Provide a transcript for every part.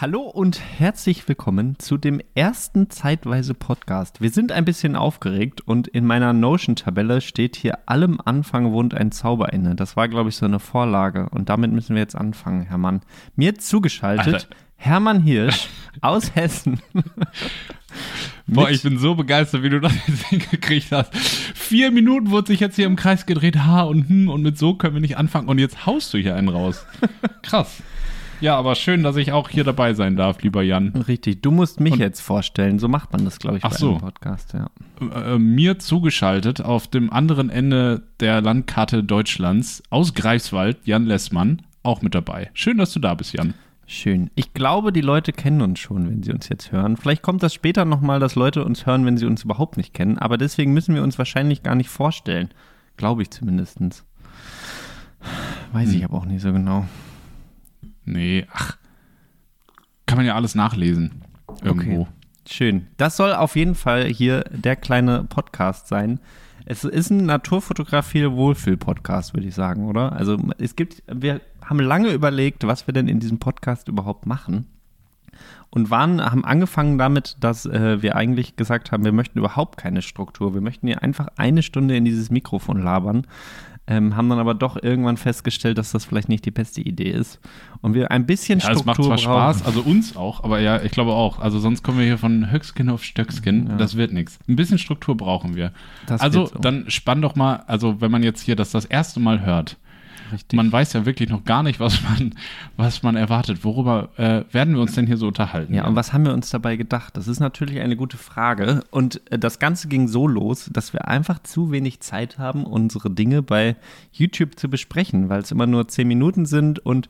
Hallo und herzlich willkommen zu dem ersten Zeitweise Podcast. Wir sind ein bisschen aufgeregt und in meiner Notion-Tabelle steht hier allem Anfang wohnt ein Zauber inne. Das war, glaube ich, so eine Vorlage und damit müssen wir jetzt anfangen, Hermann. Mir zugeschaltet Alter. Hermann Hirsch aus Hessen. Boah, ich bin so begeistert, wie du das jetzt hingekriegt hast. Vier Minuten wurde sich jetzt hier im Kreis gedreht, ha und hm, und mit so können wir nicht anfangen und jetzt haust du hier einen raus. Krass. Ja, aber schön, dass ich auch hier dabei sein darf, lieber Jan. Richtig, du musst mich Und, jetzt vorstellen. So macht man das, glaube ich, bei so. einem Podcast, ja. Äh, äh, mir zugeschaltet auf dem anderen Ende der Landkarte Deutschlands aus Greifswald, Jan Lessmann, auch mit dabei. Schön, dass du da bist, Jan. Schön. Ich glaube, die Leute kennen uns schon, wenn sie uns jetzt hören. Vielleicht kommt das später nochmal, dass Leute uns hören, wenn sie uns überhaupt nicht kennen. Aber deswegen müssen wir uns wahrscheinlich gar nicht vorstellen. Glaube ich zumindest. Weiß hm. ich aber auch nicht so genau. Nee, ach. Kann man ja alles nachlesen. Irgendwo. Okay. Schön. Das soll auf jeden Fall hier der kleine Podcast sein. Es ist ein Naturfotografie-Wohlfühl-Podcast, würde ich sagen, oder? Also es gibt, wir haben lange überlegt, was wir denn in diesem Podcast überhaupt machen. Und waren, haben angefangen damit, dass äh, wir eigentlich gesagt haben, wir möchten überhaupt keine Struktur. Wir möchten hier einfach eine Stunde in dieses Mikrofon labern ähm, haben dann aber doch irgendwann festgestellt, dass das vielleicht nicht die beste Idee ist. Und wir ein bisschen ja, Struktur Es macht zwar brauchen. Spaß, also uns auch, aber ja, ich glaube auch. Also sonst kommen wir hier von Höchskin auf Stöckskin. Ja. Das wird nichts. Ein bisschen Struktur brauchen wir. Das also so. dann spann doch mal, also wenn man jetzt hier das das erste Mal hört, Richtig. Man weiß ja wirklich noch gar nicht, was man, was man erwartet. Worüber äh, werden wir uns denn hier so unterhalten? Ja, und was haben wir uns dabei gedacht? Das ist natürlich eine gute Frage. Und äh, das Ganze ging so los, dass wir einfach zu wenig Zeit haben, unsere Dinge bei YouTube zu besprechen, weil es immer nur zehn Minuten sind und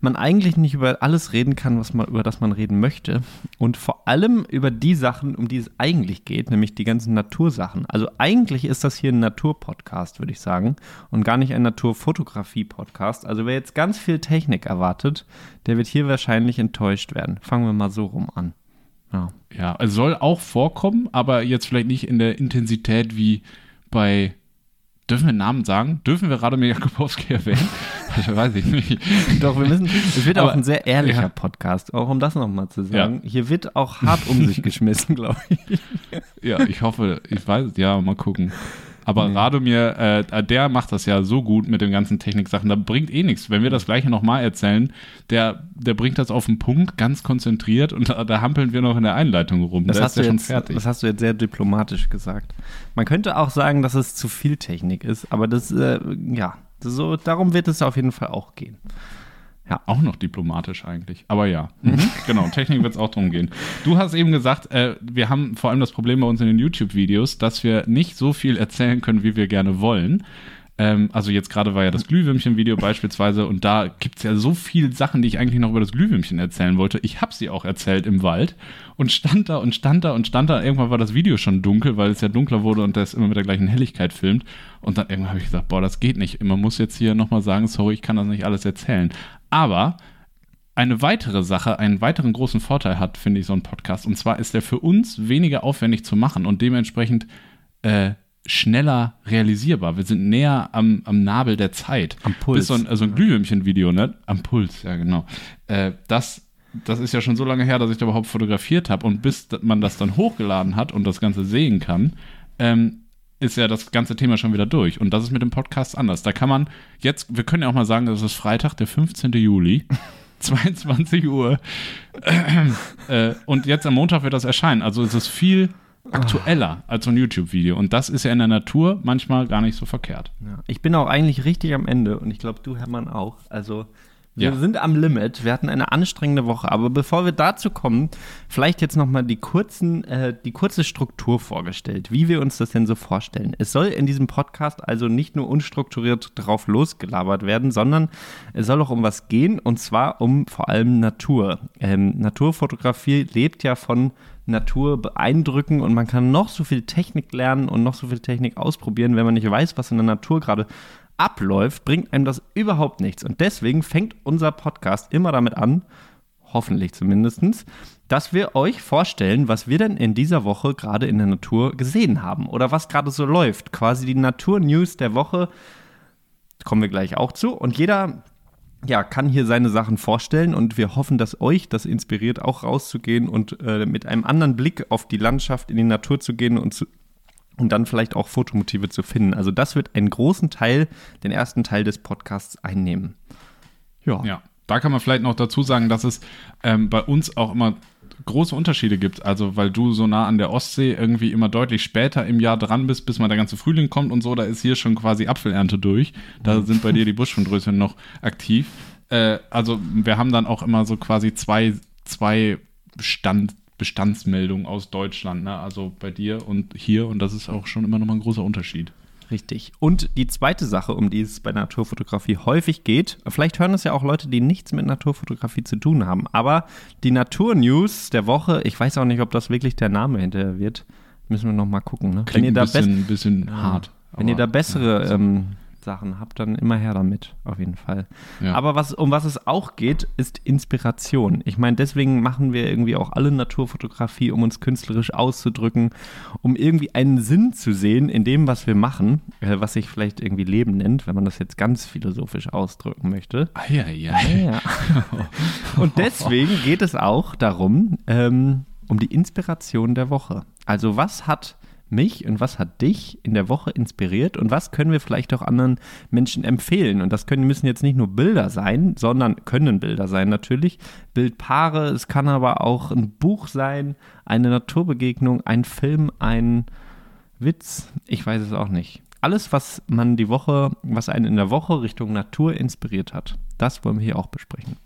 man eigentlich nicht über alles reden kann, was man, über das man reden möchte. Und vor allem über die Sachen, um die es eigentlich geht, nämlich die ganzen Natursachen. Also eigentlich ist das hier ein Naturpodcast, würde ich sagen, und gar nicht ein Naturfotografie-Podcast. Also wer jetzt ganz viel Technik erwartet, der wird hier wahrscheinlich enttäuscht werden. Fangen wir mal so rum an. Ja, ja es soll auch vorkommen, aber jetzt vielleicht nicht in der Intensität wie bei Dürfen wir Namen sagen? Dürfen wir Radomir Jakubowski erwähnen? Ich weiß ich nicht. Doch, wir müssen. Es wird Aber, auch ein sehr ehrlicher ja. Podcast, auch um das nochmal zu sagen. Ja. Hier wird auch hart um sich geschmissen, glaube ich. Ja, ich hoffe, ich weiß, ja, mal gucken. Aber nee. Radomir, äh, der macht das ja so gut mit den ganzen Techniksachen, da bringt eh nichts. Wenn wir das gleiche nochmal erzählen, der, der bringt das auf den Punkt, ganz konzentriert und da, da hampeln wir noch in der Einleitung rum. Das, hast, du jetzt, fertig. das hast du jetzt sehr diplomatisch gesagt. Man könnte auch sagen, dass es zu viel Technik ist, aber das, äh, ja, so, darum wird es auf jeden Fall auch gehen. Ja, auch noch diplomatisch eigentlich. Aber ja, mhm. genau, Technik wird es auch drum gehen. Du hast eben gesagt, äh, wir haben vor allem das Problem bei uns in den YouTube-Videos, dass wir nicht so viel erzählen können, wie wir gerne wollen. Ähm, also jetzt gerade war ja das Glühwürmchen-Video beispielsweise und da gibt es ja so viele Sachen, die ich eigentlich noch über das Glühwürmchen erzählen wollte. Ich habe sie auch erzählt im Wald und stand da und stand da und stand da. Irgendwann war das Video schon dunkel, weil es ja dunkler wurde und das immer mit der gleichen Helligkeit filmt. Und dann irgendwann habe ich gesagt, boah, das geht nicht. Man muss jetzt hier nochmal sagen, sorry, ich kann das nicht alles erzählen. Aber eine weitere Sache, einen weiteren großen Vorteil hat, finde ich, so ein Podcast. Und zwar ist der für uns weniger aufwendig zu machen und dementsprechend äh, schneller realisierbar. Wir sind näher am, am Nabel der Zeit. Am Puls. Bis so ein, also ein Glühwürmchen-Video, ne? Am Puls, ja, genau. Äh, das, das ist ja schon so lange her, dass ich da überhaupt fotografiert habe. Und bis man das dann hochgeladen hat und das Ganze sehen kann, ähm, ist ja das ganze Thema schon wieder durch. Und das ist mit dem Podcast anders. Da kann man jetzt, wir können ja auch mal sagen, das ist Freitag, der 15. Juli. 22 Uhr. Äh, und jetzt am Montag wird das erscheinen. Also es ist viel aktueller als so ein YouTube-Video. Und das ist ja in der Natur manchmal gar nicht so verkehrt. Ja. Ich bin auch eigentlich richtig am Ende und ich glaube, du, Hermann, auch. Also wir ja. sind am Limit. Wir hatten eine anstrengende Woche. Aber bevor wir dazu kommen, vielleicht jetzt nochmal die, äh, die kurze Struktur vorgestellt, wie wir uns das denn so vorstellen. Es soll in diesem Podcast also nicht nur unstrukturiert drauf losgelabert werden, sondern es soll auch um was gehen und zwar um vor allem Natur. Ähm, Naturfotografie lebt ja von Natur beeindrucken und man kann noch so viel Technik lernen und noch so viel Technik ausprobieren, wenn man nicht weiß, was in der Natur gerade abläuft, bringt einem das überhaupt nichts. Und deswegen fängt unser Podcast immer damit an, hoffentlich zumindest, dass wir euch vorstellen, was wir denn in dieser Woche gerade in der Natur gesehen haben oder was gerade so läuft. Quasi die Natur-News der Woche kommen wir gleich auch zu. Und jeder ja, kann hier seine Sachen vorstellen und wir hoffen, dass euch das inspiriert, auch rauszugehen und äh, mit einem anderen Blick auf die Landschaft, in die Natur zu gehen und, zu, und dann vielleicht auch Fotomotive zu finden. Also das wird einen großen Teil, den ersten Teil des Podcasts einnehmen. Ja. ja. Da kann man vielleicht noch dazu sagen, dass es ähm, bei uns auch immer große Unterschiede gibt. Also, weil du so nah an der Ostsee irgendwie immer deutlich später im Jahr dran bist, bis mal der ganze Frühling kommt und so, da ist hier schon quasi Apfelernte durch. Da mhm. sind bei dir die Buschfundröschen noch aktiv. Äh, also, wir haben dann auch immer so quasi zwei, zwei Stand, Bestandsmeldungen aus Deutschland, ne? Also bei dir und hier und das ist auch schon immer noch mal ein großer Unterschied. Richtig. Und die zweite Sache, um die es bei Naturfotografie häufig geht, vielleicht hören es ja auch Leute, die nichts mit Naturfotografie zu tun haben, aber die Naturnews der Woche, ich weiß auch nicht, ob das wirklich der Name hinterher wird, müssen wir noch mal gucken. Ne? Klingt wenn ihr da ein bisschen, bisschen hart. Wenn ihr da bessere ähm, Sachen habt, dann immer her damit, auf jeden Fall. Ja. Aber was, um was es auch geht, ist Inspiration. Ich meine, deswegen machen wir irgendwie auch alle Naturfotografie, um uns künstlerisch auszudrücken, um irgendwie einen Sinn zu sehen in dem, was wir machen, äh, was sich vielleicht irgendwie Leben nennt, wenn man das jetzt ganz philosophisch ausdrücken möchte. Ah, ja, ja. ja. Und deswegen geht es auch darum, ähm, um die Inspiration der Woche. Also was hat mich und was hat dich in der Woche inspiriert und was können wir vielleicht auch anderen Menschen empfehlen? Und das können, müssen jetzt nicht nur Bilder sein, sondern können Bilder sein natürlich. Bildpaare, es kann aber auch ein Buch sein, eine Naturbegegnung, ein Film, ein Witz, ich weiß es auch nicht. Alles, was man die Woche, was einen in der Woche Richtung Natur inspiriert hat, das wollen wir hier auch besprechen.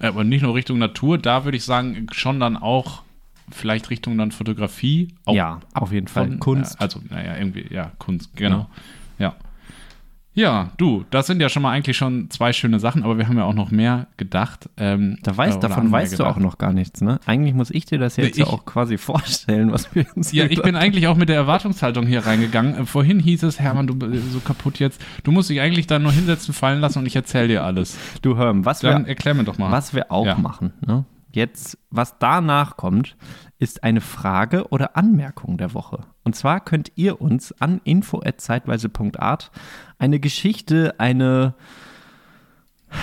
Aber nicht nur Richtung Natur, da würde ich sagen, schon dann auch vielleicht Richtung dann Fotografie. ja, auf jeden Fall. Von, Kunst. Äh, also, naja, irgendwie, ja, Kunst, genau. Ja. ja. Ja, du, das sind ja schon mal eigentlich schon zwei schöne Sachen, aber wir haben ja auch noch mehr gedacht. Ähm, da weiß, davon weißt du auch noch gar nichts, ne? Eigentlich muss ich dir das jetzt ich, ja auch quasi vorstellen, was wir uns Ja, ich bin eigentlich auch mit der Erwartungshaltung hier reingegangen. Äh, vorhin hieß es, Hermann, du bist so kaputt jetzt. Du musst dich eigentlich da nur hinsetzen, fallen lassen und ich erzähle dir alles. Du hör, was Dann wir, erklär mir doch mal. Was wir auch ja. machen, ne? Jetzt, was danach kommt, ist eine Frage oder Anmerkung der Woche. Und zwar könnt ihr uns an info@zeitweise.art eine Geschichte, eine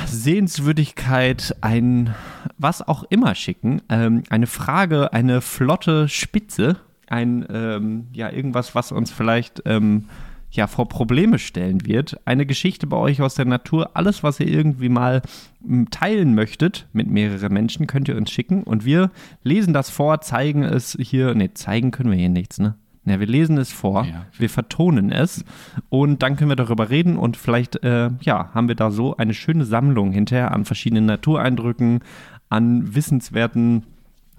Sehenswürdigkeit, ein was auch immer schicken, ähm, eine Frage, eine flotte Spitze, ein ähm, ja irgendwas, was uns vielleicht ähm, ja vor Probleme stellen wird. Eine Geschichte bei euch aus der Natur, alles, was ihr irgendwie mal hm, teilen möchtet mit mehreren Menschen, könnt ihr uns schicken und wir lesen das vor, zeigen es hier. Ne, zeigen können wir hier nichts, ne? Ja, wir lesen es vor, ja. wir vertonen es und dann können wir darüber reden und vielleicht, äh, ja, haben wir da so eine schöne Sammlung hinterher an verschiedenen Natureindrücken, an wissenswerten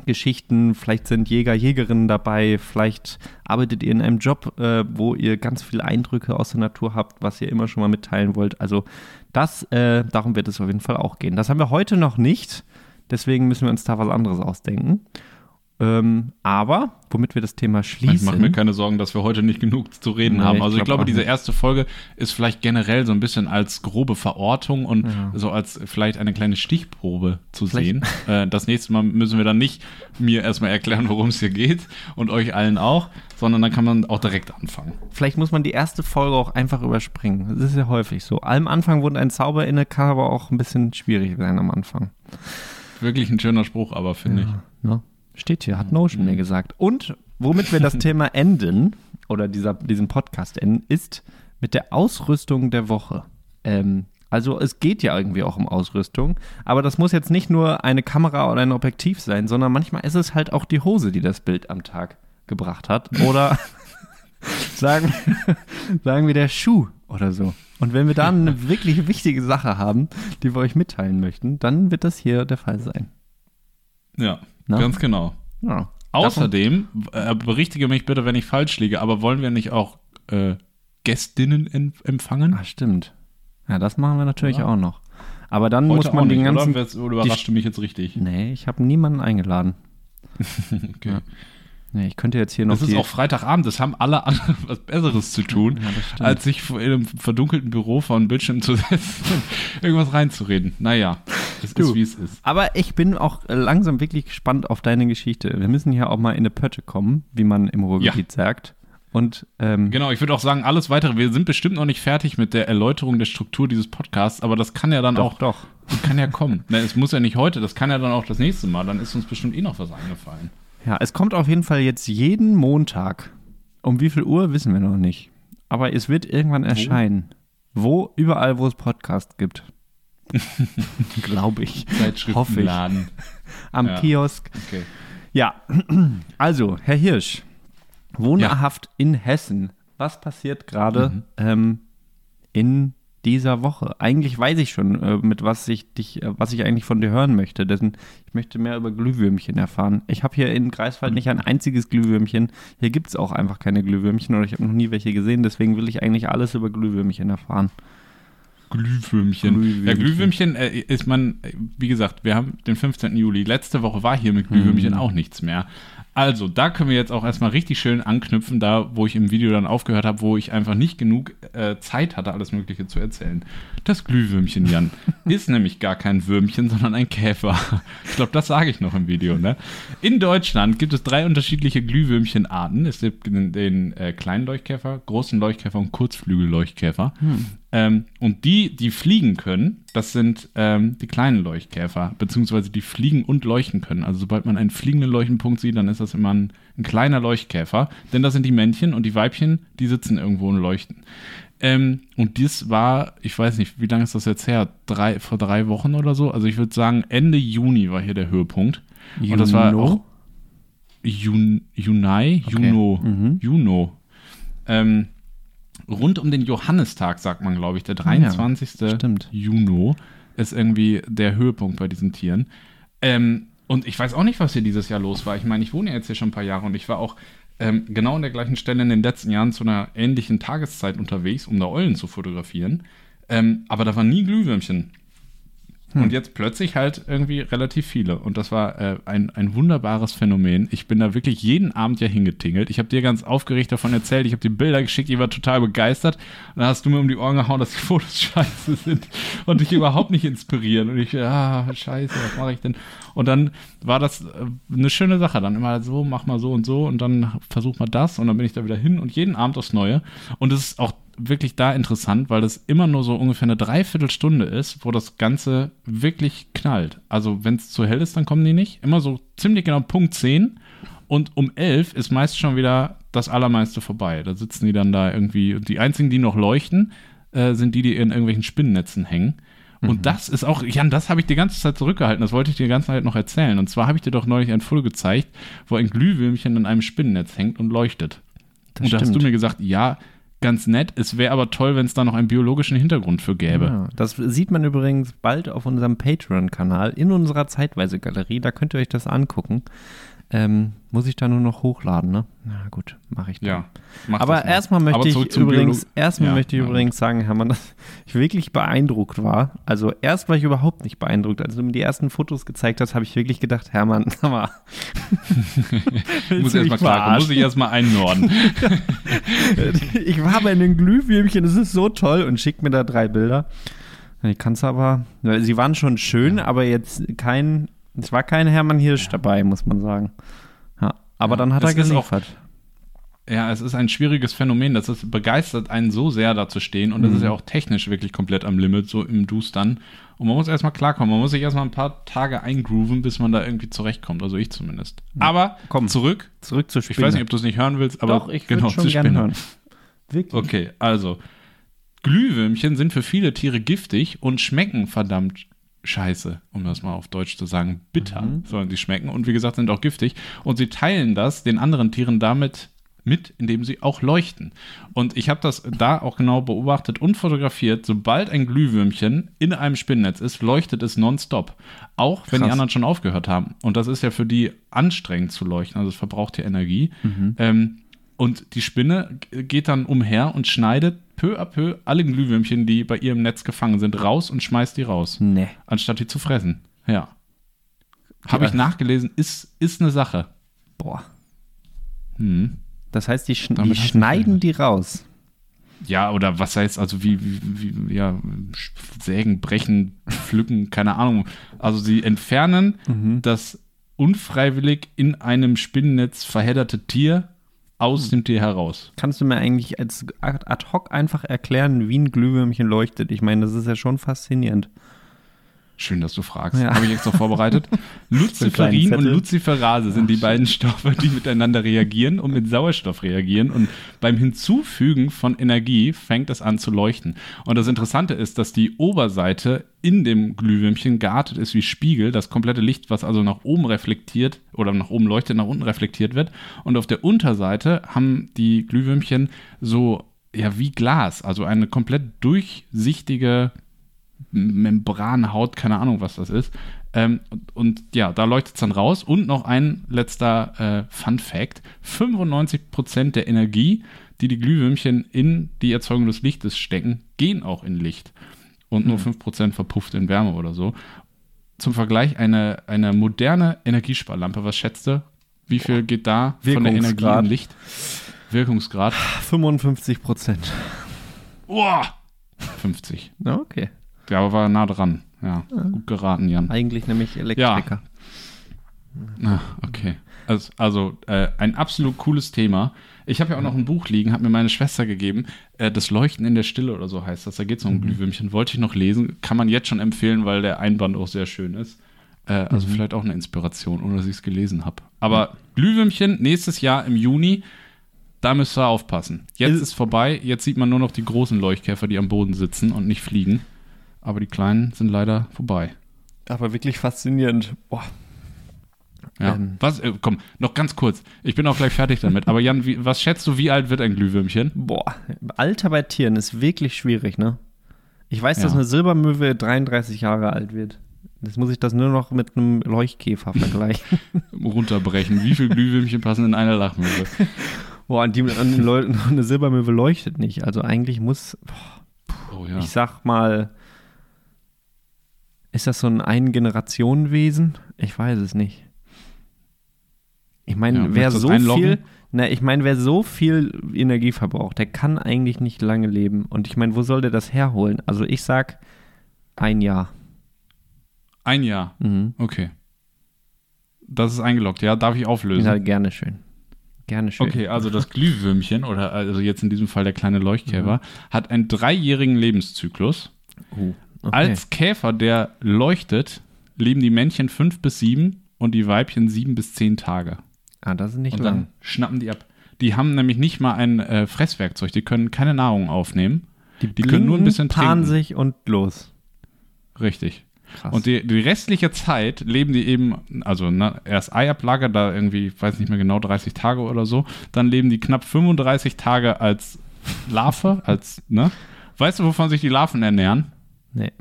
Geschichten, vielleicht sind Jäger, Jägerinnen dabei, vielleicht arbeitet ihr in einem Job, äh, wo ihr ganz viele Eindrücke aus der Natur habt, was ihr immer schon mal mitteilen wollt. Also das, äh, darum wird es auf jeden Fall auch gehen. Das haben wir heute noch nicht, deswegen müssen wir uns da was anderes ausdenken. Ähm, aber, womit wir das Thema schließen. Ich mache mir keine Sorgen, dass wir heute nicht genug zu reden nee, haben. Also ich, glaub ich glaube, diese erste Folge ist vielleicht generell so ein bisschen als grobe Verortung und ja. so als vielleicht eine kleine Stichprobe zu vielleicht. sehen. Äh, das nächste Mal müssen wir dann nicht mir erstmal erklären, worum es hier geht und euch allen auch, sondern dann kann man auch direkt anfangen. Vielleicht muss man die erste Folge auch einfach überspringen. Das ist ja häufig so. Am Anfang wurde ein Zauber inne, kann aber auch ein bisschen schwierig sein am Anfang. Wirklich ein schöner Spruch, aber finde ja, ich. Ne? Steht hier, hat Notion mir gesagt. Und womit wir das Thema enden, oder dieser, diesen Podcast enden, ist mit der Ausrüstung der Woche. Ähm, also es geht ja irgendwie auch um Ausrüstung, aber das muss jetzt nicht nur eine Kamera oder ein Objektiv sein, sondern manchmal ist es halt auch die Hose, die das Bild am Tag gebracht hat. Oder sagen, sagen wir der Schuh oder so. Und wenn wir da eine wirklich wichtige Sache haben, die wir euch mitteilen möchten, dann wird das hier der Fall sein. Ja, na? Ganz genau. Ja. Außerdem, äh, berichtige mich bitte, wenn ich falsch liege, aber wollen wir nicht auch äh, Gästinnen empfangen? Ah, stimmt. Ja, das machen wir natürlich ja. auch noch. Aber dann Heute muss man den ganzen. Oder, oder überrascht du mich jetzt richtig? Nee, ich habe niemanden eingeladen. okay. Ja. Nee, ich könnte jetzt hier noch. Es ist auch Freitagabend, das haben alle andere was Besseres zu tun, ja, als sich in einem verdunkelten Büro vor einem Bildschirm zu setzen und irgendwas reinzureden. Naja, es ist wie es ist. Aber ich bin auch langsam wirklich gespannt auf deine Geschichte. Wir müssen hier auch mal in eine Pötte kommen, wie man im Ruhrgebiet ja. sagt. Und, ähm, genau, ich würde auch sagen, alles weitere, wir sind bestimmt noch nicht fertig mit der Erläuterung der Struktur dieses Podcasts, aber das kann ja dann doch, auch, doch. kann ja kommen. ne, es muss ja nicht heute, das kann ja dann auch das nächste Mal, dann ist uns bestimmt eh noch was eingefallen. Ja, es kommt auf jeden Fall jetzt jeden Montag. Um wie viel Uhr wissen wir noch nicht. Aber es wird irgendwann erscheinen. Wo? Überall, wo es Podcasts gibt. Glaube ich. Zeitschriftenladen. Am Ja. Kiosk. Okay. Ja, also, Herr Hirsch, wohnhaft in Hessen. Was passiert gerade Mhm. ähm, in dieser Woche? Eigentlich weiß ich schon, äh, mit was ich dich, äh, was ich eigentlich von dir hören möchte. Denn ich möchte mehr über Glühwürmchen erfahren. Ich habe hier in Greifswald nicht ein einziges Glühwürmchen. Hier gibt es auch einfach keine Glühwürmchen oder ich habe noch nie welche gesehen. Deswegen will ich eigentlich alles über Glühwürmchen erfahren. Glühwürmchen. Glühwürmchen. Ja, Glühwürmchen äh, ist man, äh, wie gesagt, wir haben den 15. Juli. Letzte Woche war hier mit Glühwürmchen Mhm. auch nichts mehr. Also, da können wir jetzt auch erstmal richtig schön anknüpfen, da wo ich im Video dann aufgehört habe, wo ich einfach nicht genug äh, Zeit hatte, alles Mögliche zu erzählen. Das Glühwürmchen, Jan, ist nämlich gar kein Würmchen, sondern ein Käfer. Ich glaube, das sage ich noch im Video. Ne? In Deutschland gibt es drei unterschiedliche Glühwürmchenarten. Es gibt den, den äh, kleinen Leuchtkäfer, großen Leuchtkäfer und Kurzflügelleuchtkäfer. Ähm, und die, die fliegen können, das sind ähm, die kleinen Leuchtkäfer, beziehungsweise die fliegen und leuchten können. Also sobald man einen fliegenden Leuchtenpunkt sieht, dann ist das immer ein, ein kleiner Leuchtkäfer. Denn das sind die Männchen und die Weibchen, die sitzen irgendwo und leuchten. Ähm, und dies war, ich weiß nicht, wie lange ist das jetzt her? Drei, vor drei Wochen oder so? Also ich würde sagen, Ende Juni war hier der Höhepunkt. Und das war Juno? auch Jun, Junai, Okay. Juno, Mhm. Juno. Ähm, rund um den Johannistag, sagt man, glaube ich, der 23. stimmt. Juni ist irgendwie der Höhepunkt bei diesen Tieren. Ähm, und ich weiß auch nicht, was hier dieses Jahr los war. Ich meine, ich wohne ja jetzt hier schon ein paar Jahre und ich war auch ähm, genau an der gleichen Stelle in den letzten Jahren zu einer ähnlichen Tageszeit unterwegs, um da Eulen zu fotografieren. Ähm, aber da waren nie Glühwürmchen. Und jetzt plötzlich halt irgendwie relativ viele. Und das war äh, ein, ein wunderbares Phänomen. Ich bin da wirklich jeden Abend ja hingetingelt. Ich habe dir ganz aufgeregt davon erzählt. Ich habe die Bilder geschickt. Ich war total begeistert. Und dann hast du mir um die Ohren gehauen, dass die Fotos scheiße sind und dich überhaupt nicht inspirieren. Und ich, ah, scheiße, was mache ich denn? Und dann war das äh, eine schöne Sache. Dann immer so, mach mal so und so und dann versuch mal das. Und dann bin ich da wieder hin und jeden Abend aufs Neue. Und es ist auch wirklich da interessant, weil das immer nur so ungefähr eine Dreiviertelstunde ist, wo das Ganze wirklich knallt. Also wenn es zu hell ist, dann kommen die nicht. Immer so ziemlich genau Punkt 10 und um 11 ist meist schon wieder das Allermeiste vorbei. Da sitzen die dann da irgendwie und die einzigen, die noch leuchten, äh, sind die, die in irgendwelchen Spinnennetzen hängen. Und das ist auch, Jan, das habe ich die ganze Zeit zurückgehalten. Das wollte ich dir die ganze Zeit noch erzählen. Und zwar habe ich dir doch neulich ein Foto gezeigt, wo ein Glühwürmchen in einem Spinnennetz hängt und leuchtet. Das und da hast stimmt. du mir gesagt, ja, ganz nett. Es wäre aber toll, wenn es da noch einen biologischen Hintergrund für gäbe. Ja, das sieht man übrigens bald auf unserem Patreon-Kanal in unserer Zeitweise-Galerie. Da könnt ihr euch das angucken. Ähm, muss ich da nur noch hochladen, ne? Na gut, mache ich dann. Ja, mach Aber das mal. erstmal möchte Aber ich übrigens, erstmal Ja, möchte ich ja. übrigens sagen, Hermann, dass ich wirklich beeindruckt war. Also erst war ich überhaupt nicht beeindruckt. Als du mir die ersten Fotos gezeigt hast, habe ich wirklich gedacht, Hermann, sag mal. muss erstmal klarkommen, muss ich erstmal einnorden. ich war bei den Glühwürmchen, es ist so toll und schickt mir da drei Bilder. Ich kann es aber, sie waren schon schön, aber jetzt kein, es war kein Hermann Hirsch dabei, muss man sagen. Ja, aber Ja, dann hat er auch- geliefert. Ja, es ist ein schwieriges Phänomen. Das ist, begeistert einen so sehr, da zu stehen. Und das Mhm. ist ja auch technisch wirklich komplett am Limit, so im Dustern. Und man muss erstmal klarkommen. Man muss sich erstmal ein paar Tage eingrooven, bis man da irgendwie zurechtkommt. Also ich zumindest. Aber Komm. zurück. Zurück zur Ich Spinne. weiß nicht, ob du es nicht hören willst, aber Doch, ich genau, schon gerne Spinne. hören. Wirklich? Okay, also. Glühwürmchen sind für viele Tiere giftig und schmecken verdammt scheiße, um das mal auf Deutsch zu sagen. Bitter Mhm. sollen sie schmecken und wie gesagt sind auch giftig. Und sie teilen das den anderen Tieren damit mit, indem sie auch leuchten. Und ich habe das da auch genau beobachtet und fotografiert. Sobald ein Glühwürmchen in einem Spinnennetz ist, leuchtet es nonstop. Auch wenn die Krass. anderen schon aufgehört haben. Und das ist ja für die anstrengend zu leuchten. Also es verbraucht ja Energie. Mhm. Ähm, und die Spinne geht dann umher und schneidet peu à peu alle Glühwürmchen, die bei ihr im Netz gefangen sind, raus und schmeißt die raus, Nee. anstatt die zu fressen. Ja. Habe ich nachgelesen, ist, ist eine Sache. Boah. Hm. Das heißt, die, Damit die schneiden die raus. Ja, oder was heißt, also wie, wie, wie ja, sägen, brechen, pflücken, keine Ahnung. Also sie entfernen Mhm. das unfreiwillig in einem Spinnennetz verhedderte Tier aus dem Tee heraus. Kannst du mir eigentlich als ad hoc einfach erklären, wie ein Glühwürmchen leuchtet? Ich meine, das ist ja schon faszinierend. Schön, dass du fragst. Ja. Habe ich extra vorbereitet. Luciferin und Luciferase sind die beiden Stoffe, die miteinander reagieren und mit Sauerstoff reagieren. Und beim Hinzufügen von Energie fängt es an zu leuchten. Und das Interessante ist, dass die Oberseite in dem Glühwürmchen geartet ist wie Spiegel. Das komplette Licht, was also nach oben reflektiert oder nach oben leuchtet, nach unten reflektiert wird. Und auf der Unterseite haben die Glühwürmchen so ja wie Glas, also eine komplett durchsichtige Membranhaut, keine Ahnung, was das ist. Ähm, und, und, ja, da leuchtet es dann raus. Und noch ein letzter äh, Fun Fact: 95% der Energie, die die Glühwürmchen in die Erzeugung des Lichtes stecken, gehen auch in Licht. Und nur mhm. 5% verpufft in Wärme oder so. Zum Vergleich, eine, eine moderne Energiesparlampe, was schätzt du? Wie viel geht da von der Energie in Licht? Wirkungsgrad? 55 Prozent. Oh, 50. Okay. Ja, aber war nah dran. Ja, ja. gut geraten, Jan. Eigentlich nämlich Elektriker. Ja. Ah, okay. Also, also äh, ein absolut cooles Thema. Ich habe ja auch noch ein Buch liegen, hat mir meine Schwester gegeben. Äh, das Leuchten in der Stille oder so heißt das. Da geht es um mhm. Glühwürmchen. Wollte ich noch lesen. Kann man jetzt schon empfehlen, weil der Einband auch sehr schön ist. Äh, also mhm. vielleicht auch eine Inspiration, ohne dass ich es gelesen habe. Aber. Glühwürmchen nächstes Jahr im Juni. Da müsst ihr aufpassen. Jetzt ist, ist vorbei. Jetzt sieht man nur noch die großen Leuchtkäfer, die am Boden sitzen und nicht fliegen aber die kleinen sind leider vorbei. Aber wirklich faszinierend. Boah. Ja. Ähm. Was, äh, komm, noch ganz kurz. Ich bin auch gleich fertig damit. Aber Jan, wie, was schätzt du, wie alt wird ein Glühwürmchen? Boah, Alter bei Tieren ist wirklich schwierig, ne? Ich weiß, ja. dass eine Silbermöwe 33 Jahre alt wird. Jetzt muss ich das nur noch mit einem Leuchtkäfer vergleichen. Runterbrechen. Wie viele Glühwürmchen passen in eine Lachmöwe? Boah, an die, an eine Silbermöwe leuchtet nicht. Also eigentlich muss, boah, oh, ja. ich sag mal, ist das so ein Ein-Generationen-Wesen? Ich weiß es nicht. Ich meine, ja, wer so viel, na, ich meine, wer so viel Energie verbraucht, der kann eigentlich nicht lange leben. Und ich meine, wo soll der das herholen? Also ich sag ein Jahr. Ein Jahr? Mhm. Okay. Das ist eingeloggt, ja? Darf ich auflösen? Ja, gerne schön. Gerne schön. Okay, also das Glühwürmchen, oder also jetzt in diesem Fall der kleine Leuchtkäfer, mhm. hat einen dreijährigen Lebenszyklus. Uh. Okay. Als Käfer, der leuchtet, leben die Männchen fünf bis sieben und die Weibchen sieben bis zehn Tage. Ah, das ist nicht und lang. Dann schnappen die ab. Die haben nämlich nicht mal ein äh, Fresswerkzeug, die können keine Nahrung aufnehmen. Die, die können nur ein bisschen trinken. sich und los. Richtig. Krass. Und die, die, restliche Zeit leben die eben, also ne, erst Eiablage, da irgendwie, ich weiß nicht mehr genau, 30 Tage oder so. Dann leben die knapp 35 Tage als Larve, als, ne? Weißt du, wovon sich die Larven ernähren? Nee.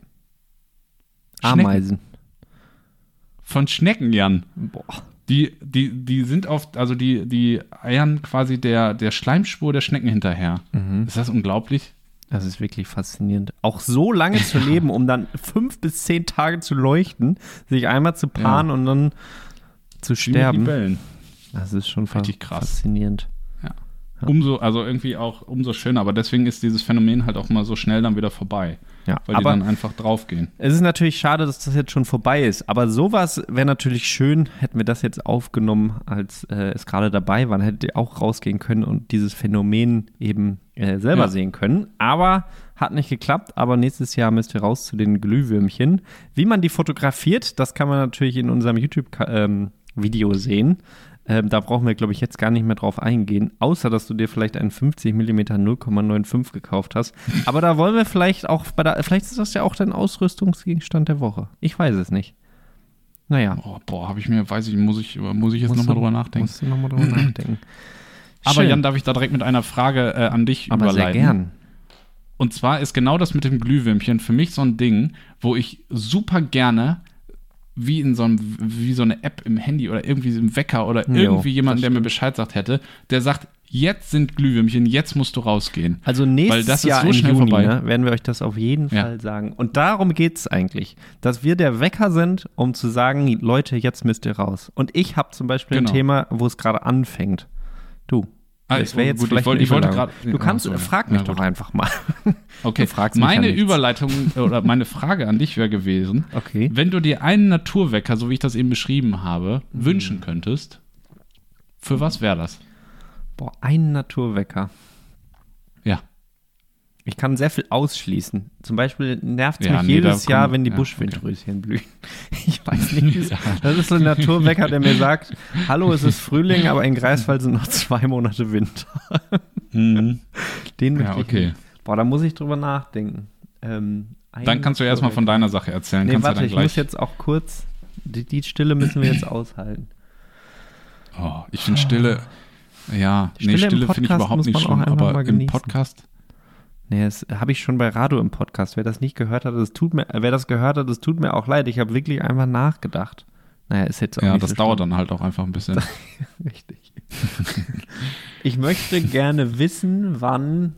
Ameisen. Von Schnecken, Jan. Boah. Die, die, die sind oft, also die, die eiern quasi der, der Schleimspur der Schnecken hinterher. Mhm. Ist das unglaublich? Das ist wirklich faszinierend. Auch so lange zu leben, um dann fünf bis zehn Tage zu leuchten, sich einmal zu paaren ja. und dann zu sterben. Das ist schon Richtig krass. faszinierend. Umso, also irgendwie auch umso schöner, aber deswegen ist dieses Phänomen halt auch mal so schnell dann wieder vorbei. Ja, weil die dann einfach draufgehen. Es ist natürlich schade, dass das jetzt schon vorbei ist, aber sowas wäre natürlich schön, hätten wir das jetzt aufgenommen, als äh, es gerade dabei war, hätte auch rausgehen können und dieses Phänomen eben äh, selber ja. sehen können. Aber hat nicht geklappt, aber nächstes Jahr müsst ihr raus zu den Glühwürmchen. Wie man die fotografiert, das kann man natürlich in unserem YouTube-Video ähm, sehen. Ähm, da brauchen wir, glaube ich, jetzt gar nicht mehr drauf eingehen, außer dass du dir vielleicht einen 50 mm 0,95 gekauft hast. Aber da wollen wir vielleicht auch bei der, vielleicht ist das ja auch dein Ausrüstungsgegenstand der Woche. Ich weiß es nicht. Naja. Oh, boah, habe ich mir, weiß ich, muss ich, muss ich jetzt nochmal drüber nachdenken. Musst du nochmal drüber nachdenken. Aber Jan, darf ich da direkt mit einer Frage äh, an dich Aber überleiten? Sehr gern. Und zwar ist genau das mit dem Glühwürmchen für mich so ein Ding, wo ich super gerne wie in so einem, wie so eine App im Handy oder irgendwie so im Wecker oder jo, irgendwie jemand, der mir Bescheid sagt hätte, der sagt, jetzt sind Glühwürmchen, jetzt musst du rausgehen. Also nächstes Jahr so im Juni ne, werden wir euch das auf jeden ja. Fall sagen. Und darum geht es eigentlich, dass wir der Wecker sind, um zu sagen, Leute, jetzt müsst ihr raus. Und ich habe zum Beispiel genau. ein Thema, wo es gerade anfängt. Du, Ah, das wäre jetzt gut, vielleicht ich wollte, ich wollte gerade. Du kannst, oh, frag mich ja, doch einfach mal. Okay, meine ja Überleitung oder meine Frage an dich wäre gewesen: okay. Wenn du dir einen Naturwecker, so wie ich das eben beschrieben habe, mhm. wünschen könntest, für was wäre das? Boah, ein Naturwecker. Ja. Ich kann sehr viel ausschließen. Zum Beispiel nervt es Ja, mich nee, jedes Jahr, kommt- wenn die ja, Buschwindröschen blühen. Ich weiß nicht. Ja. Das ist so ein Naturwecker, der mir sagt, hallo, es ist Frühling, aber in Greifswald sind noch zwei Monate Winter. Mhm. Den möchte Ja, ich okay. nicht. Boah, da muss ich drüber nachdenken. Ähm, Dann kannst du erstmal von deiner Sache erzählen. Nee, kannst warte, du ich muss jetzt auch kurz, die, die Stille müssen wir jetzt aushalten. Oh, ich finde Stille. Ja, Stille nee, Stille finde ich überhaupt nicht schlimm, aber im. Podcast. Nee, das habe ich schon bei Radio im Podcast. Wer das nicht gehört hat, das tut mir, wer das gehört hat, das tut mir auch leid. Ich habe wirklich einfach nachgedacht. Naja, ist jetzt auch Ja, das so dauert schlimm. dann halt auch einfach ein bisschen. Richtig. ich möchte gerne wissen, wann.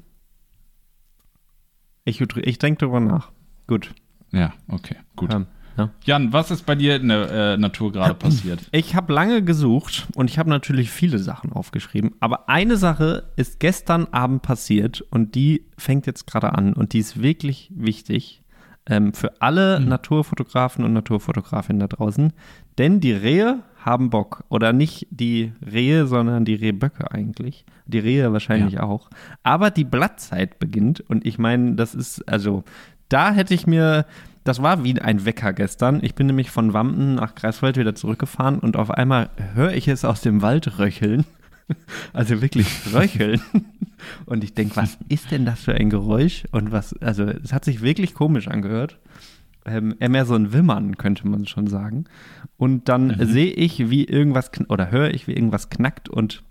Ich, ich denke drüber nach. Gut. ja, okay, gut. Ähm, ja. Jan, was ist bei dir in der äh, Natur gerade passiert? Ich habe lange gesucht und ich habe natürlich viele Sachen aufgeschrieben, aber eine Sache ist gestern Abend passiert und die fängt jetzt gerade an und die ist wirklich wichtig ähm, für alle Naturfotografen und Naturfotografinnen da draußen, denn die Rehe haben Bock oder nicht die Rehe, sondern die Rehböcke eigentlich. Die Rehe wahrscheinlich auch. Aber die Blattzeit beginnt und ich meine, das ist also da hätte ich mir das war wie ein Wecker gestern. Ich bin nämlich von Wampen nach Greifswald wieder zurückgefahren und auf einmal höre ich es aus dem Wald röcheln. Also wirklich röcheln. Und ich denke, was ist denn das für ein Geräusch? Und was, also es hat sich wirklich komisch angehört. Ähm, eher mehr so ein Wimmern, könnte man schon sagen. Und dann sehe ich, wie irgendwas, oder höre ich, wie irgendwas knackt und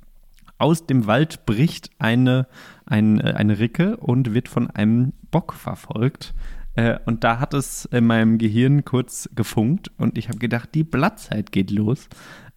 aus dem Wald bricht eine, ein, äh, eine Ricke und wird von einem Bock verfolgt. Äh, Und da hat es in meinem Gehirn kurz gefunkt und ich habe gedacht, die Blattzeit geht los.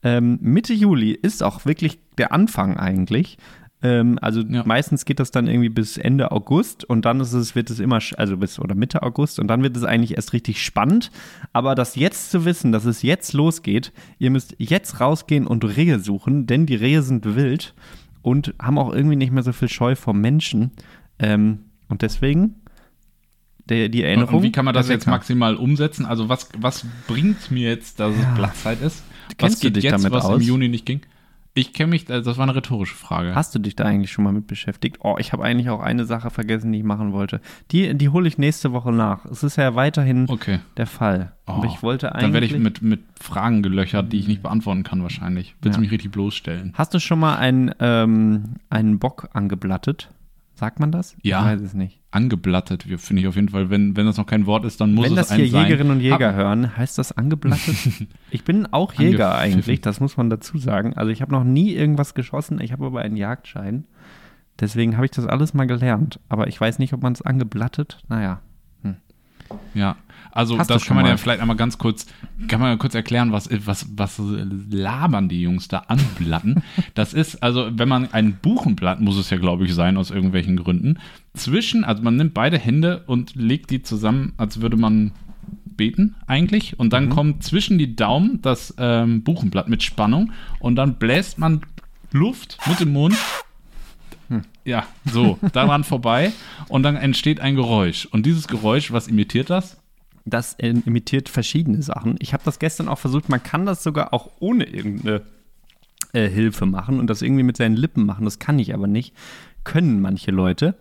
Ähm, Mitte Juli ist auch wirklich der Anfang eigentlich. Ähm, also Ja. meistens geht das dann irgendwie bis Ende August und dann ist es, wird es immer, also bis oder Mitte August und dann wird es eigentlich erst richtig spannend. Aber das jetzt zu wissen, dass es jetzt losgeht, ihr müsst jetzt rausgehen und Rehe suchen, denn die Rehe sind wild und haben auch irgendwie nicht mehr so viel Scheu vor Menschen. Ähm, und deswegen der, die Erinnerung. und wie kann man das jetzt maximal umsetzen? Also was, was bringt mir jetzt, dass Ja. es Blattzeit ist? Kennst was du geht dich jetzt, damit was aus? im Juni nicht ging? Ich kenne mich, also das war eine rhetorische Frage. Hast du dich da eigentlich schon mal mit beschäftigt? Oh, ich habe eigentlich auch eine Sache vergessen, die ich machen wollte. Die, die hole ich nächste Woche nach. Es ist ja weiterhin Okay. der Fall. Aber Oh, ich wollte eigentlich. Dann werde ich mit, mit Fragen gelöchert, die ich nicht beantworten kann wahrscheinlich. Willst du Ja. mich richtig bloßstellen? Hast du schon mal einen, ähm, einen Bock angeblattet? Sagt man das? Ja. Ich weiß es nicht. Angeblattet, finde ich auf jeden Fall. Wenn, wenn das noch kein Wort ist, dann muss Wenn es das hier ein sein. Jägerinnen und Jäger Hab- hören, heißt das angeblattet? ich bin auch Jäger eigentlich, das muss man dazu sagen. Also ich habe noch nie irgendwas geschossen, ich habe aber einen Jagdschein. Deswegen habe ich das alles mal gelernt. Aber ich weiß nicht, ob man es angeblattet. Naja. Ja, also Hast das kann man mal? ja vielleicht einmal ganz kurz, kann man ja kurz erklären, was, was, was labern die Jungs da anblatten. das ist, also wenn man ein Buchenblatt, muss es ja glaube ich sein, aus irgendwelchen Gründen, zwischen, also man nimmt beide Hände und legt die zusammen, als würde man beten eigentlich und dann Mhm. kommt zwischen die Daumen das ähm, Buchenblatt mit Spannung und dann bläst man Luft mit dem Mund Hm. ja, so, daran vorbei und dann entsteht ein Geräusch. Und dieses Geräusch, was imitiert das? Das imitiert verschiedene Sachen. Ich habe das gestern auch versucht. Man kann das sogar auch ohne irgendeine äh, Hilfe machen und das irgendwie mit seinen Lippen machen. Das kann ich aber nicht. Können manche Leute.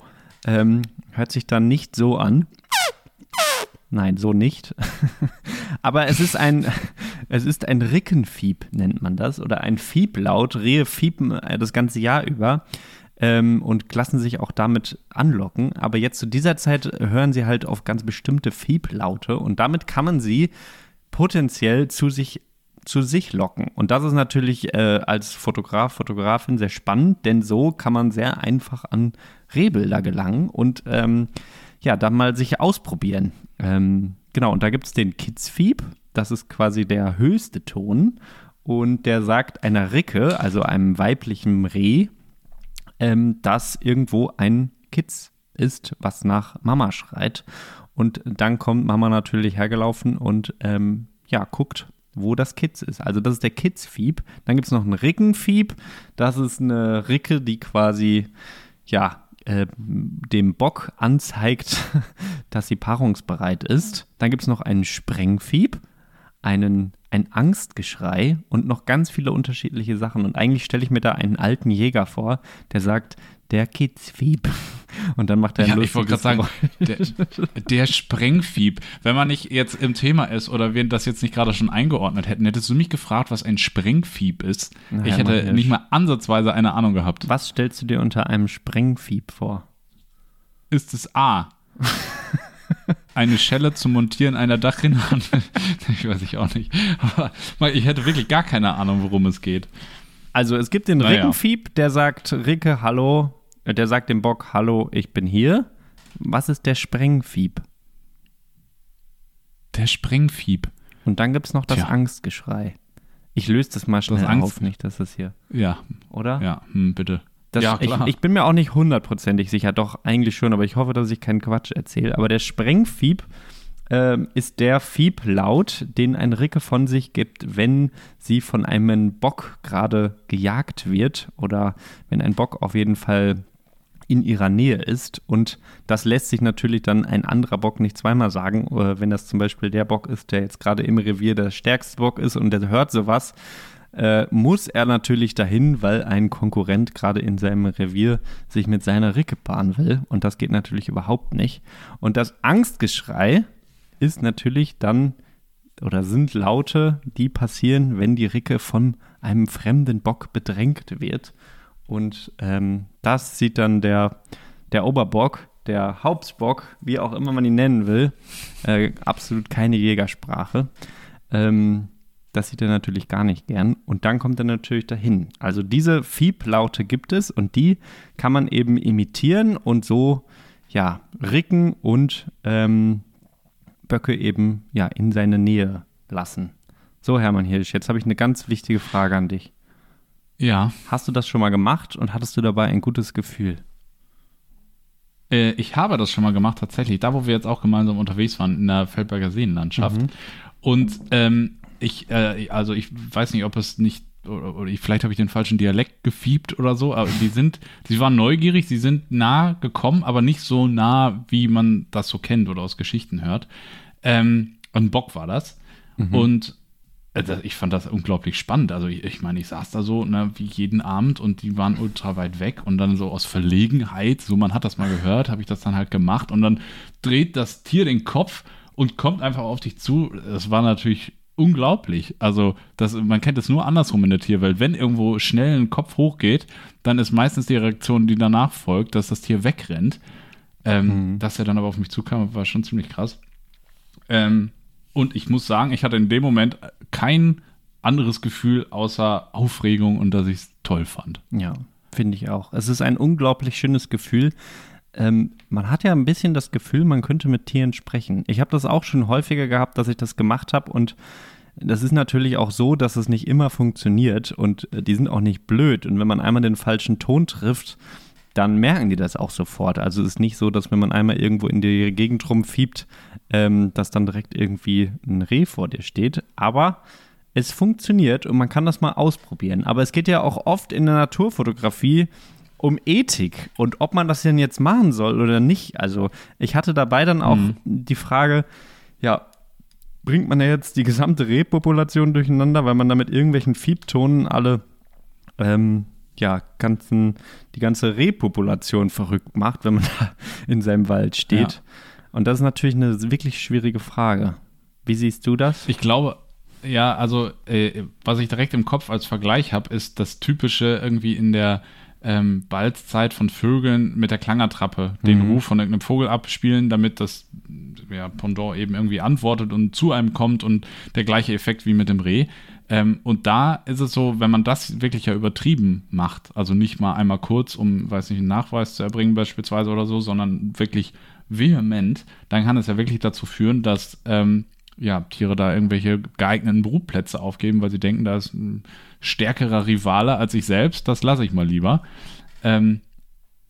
Ähm, hört sich dann nicht so an. Nein, so nicht. Aber es ist ein, es ist ein Rickenfieb, nennt man das, oder ein Fieblaut. Rehe fiepen äh, das ganze Jahr über ähm, und lassen sich auch damit anlocken. Aber jetzt zu dieser Zeit hören sie halt auf ganz bestimmte Fieblaute und damit kann man sie potenziell zu sich zu sich locken. Und das ist natürlich äh, als Fotograf, Fotografin sehr spannend, denn so kann man sehr einfach an Rehbilder gelangen und ähm, ja, dann mal sich ausprobieren. Ähm, genau, und da gibt es den Kidsfieb, das ist quasi der höchste Ton und der sagt einer Ricke, also einem weiblichen Reh, ähm, dass irgendwo ein Kitz ist, was nach Mama schreit. Und dann kommt Mama natürlich hergelaufen und ähm, ja, guckt, wo das Kitz ist. Also das ist der Kitzfieb. Dann gibt es noch einen Rickenfieb. Das ist eine Ricke, die quasi, ja, äh, dem Bock anzeigt, dass sie paarungsbereit ist. Dann gibt es noch einen Sprengfieb, einen ein Angstgeschrei und noch ganz viele unterschiedliche Sachen. Und eigentlich stelle ich mir da einen alten Jäger vor, der sagt, der Kitzfieb. Und dann macht er ein ja, ich wollte gerade sagen, der, der, Sprengfieb. Wenn man nicht jetzt im Thema ist oder wir das jetzt nicht gerade schon eingeordnet hätten, hättest du mich gefragt, was ein Sprengfieb ist. Na, ich hätte nicht mal ansatzweise eine Ahnung gehabt. Was stellst du dir unter einem Sprengfieb vor? Ist es A. eine Schelle zum Montieren einer Dachrinne. ich weiß ich auch nicht. Aber ich hätte wirklich gar keine Ahnung, worum es geht. Also es gibt den naja. Rickenfieb, der sagt, Ricke, hallo. Der sagt dem Bock, hallo, ich bin hier. Was ist der Sprengfieb? Der Sprengfieb. Und dann gibt es noch das Tja. Angstgeschrei. Ich löse das mal schnell das auf, nicht, dass es hier. Ja. Oder? Ja, hm, bitte. Das, ja, klar. Ich, ich, bin mir auch nicht hundertprozentig sicher, doch eigentlich schon, aber ich hoffe, dass ich keinen Quatsch erzähle. Aber der Sprengfieb äh, ist der Fieblaut, den ein Ricke von sich gibt, wenn sie von einem Bock gerade gejagt wird oder wenn ein Bock auf jeden Fall in ihrer Nähe ist. Und das lässt sich natürlich dann ein anderer Bock nicht zweimal sagen. Oder wenn das zum Beispiel der Bock ist, der jetzt gerade im Revier der stärkste Bock ist und der hört sowas, äh, muss er natürlich dahin, weil ein Konkurrent gerade in seinem Revier sich mit seiner Ricke paaren will. Und das geht natürlich überhaupt nicht. Und das Angstgeschrei ist natürlich dann oder sind Laute, die passieren, wenn die Ricke von einem fremden Bock bedrängt wird. Und ähm, das sieht dann der, der Oberbock, der Hauptbock, wie auch immer man ihn nennen will, äh, absolut keine Jägersprache. Ähm, das sieht er natürlich gar nicht gern. Und dann kommt er natürlich dahin. Also diese Fieblaute gibt es und die kann man eben imitieren und so, ja, ricken und ähm, Böcke eben, ja, in seine Nähe lassen. So, Hermann Hirsch, jetzt habe ich eine ganz wichtige Frage an dich. Ja. Hast du das schon mal gemacht und hattest du dabei ein gutes Gefühl? Äh, ich habe das schon mal gemacht, tatsächlich. Da, wo wir jetzt auch gemeinsam unterwegs waren, in der Feldberger Seenlandschaft. Mhm. Und ähm, ich, äh, also ich weiß nicht, ob es nicht, oder, oder vielleicht habe ich den falschen Dialekt gefiebt oder so, aber die sind, sie waren neugierig, sie sind nah gekommen, aber nicht so nah, wie man das so kennt oder aus Geschichten hört. Ähm, ein Bock war das. Mhm. Und äh, ich fand das unglaublich spannend. Also ich, ich meine, ich saß da so ne, wie jeden Abend und die waren ultra weit weg und dann so aus Verlegenheit, so man hat das mal gehört, habe ich das dann halt gemacht und dann dreht das Tier den Kopf und kommt einfach auf dich zu. Das war natürlich unglaublich. Also, das, man kennt es nur andersrum in der Tierwelt. Wenn irgendwo schnell ein Kopf hochgeht, dann ist meistens die Reaktion, die danach folgt, dass das Tier wegrennt. Ähm, mhm. Dass er dann aber auf mich zukam, war schon ziemlich krass. Ähm, und ich muss sagen, ich hatte in dem Moment kein anderes Gefühl außer Aufregung und dass ich es toll fand. Ja, finde ich auch. Es ist ein unglaublich schönes Gefühl. Ähm, man hat ja ein bisschen das Gefühl, man könnte mit Tieren sprechen. Ich habe das auch schon häufiger gehabt, dass ich das gemacht habe und das ist natürlich auch so, dass es nicht immer funktioniert und äh, die sind auch nicht blöd. Und wenn man einmal den falschen Ton trifft, dann merken die das auch sofort. Also es ist nicht so, dass wenn man einmal irgendwo in die Gegend rumfiebt, ähm, dass dann direkt irgendwie ein Reh vor dir steht. Aber es funktioniert und man kann das mal ausprobieren. Aber es geht ja auch oft in der Naturfotografie um Ethik und ob man das denn jetzt machen soll oder nicht. Also ich hatte dabei dann auch mhm. die Frage, ja, bringt man ja jetzt die gesamte Rehpopulation durcheinander, weil man da mit irgendwelchen Fiebtonen alle ähm, ja, ganzen, die ganze Rehpopulation verrückt macht, wenn man da in seinem Wald steht. Ja. Und das ist natürlich eine wirklich schwierige Frage. Wie siehst du das? Ich glaube, ja, also äh, was ich direkt im Kopf als Vergleich habe, ist das typische irgendwie in der ähm, Balzzeit von Vögeln mit der Klangertrappe den mhm. Ruf von irgendeinem Vogel abspielen, damit das ja, Pendant eben irgendwie antwortet und zu einem kommt und der gleiche Effekt wie mit dem Reh. Ähm, und da ist es so, wenn man das wirklich ja übertrieben macht, also nicht mal einmal kurz, um, weiß nicht, einen Nachweis zu erbringen beispielsweise oder so, sondern wirklich vehement, dann kann es ja wirklich dazu führen, dass ähm, ja, Tiere da irgendwelche geeigneten Brutplätze aufgeben, weil sie denken, da ist ein stärkerer Rivale als ich selbst, das lasse ich mal lieber. Ähm,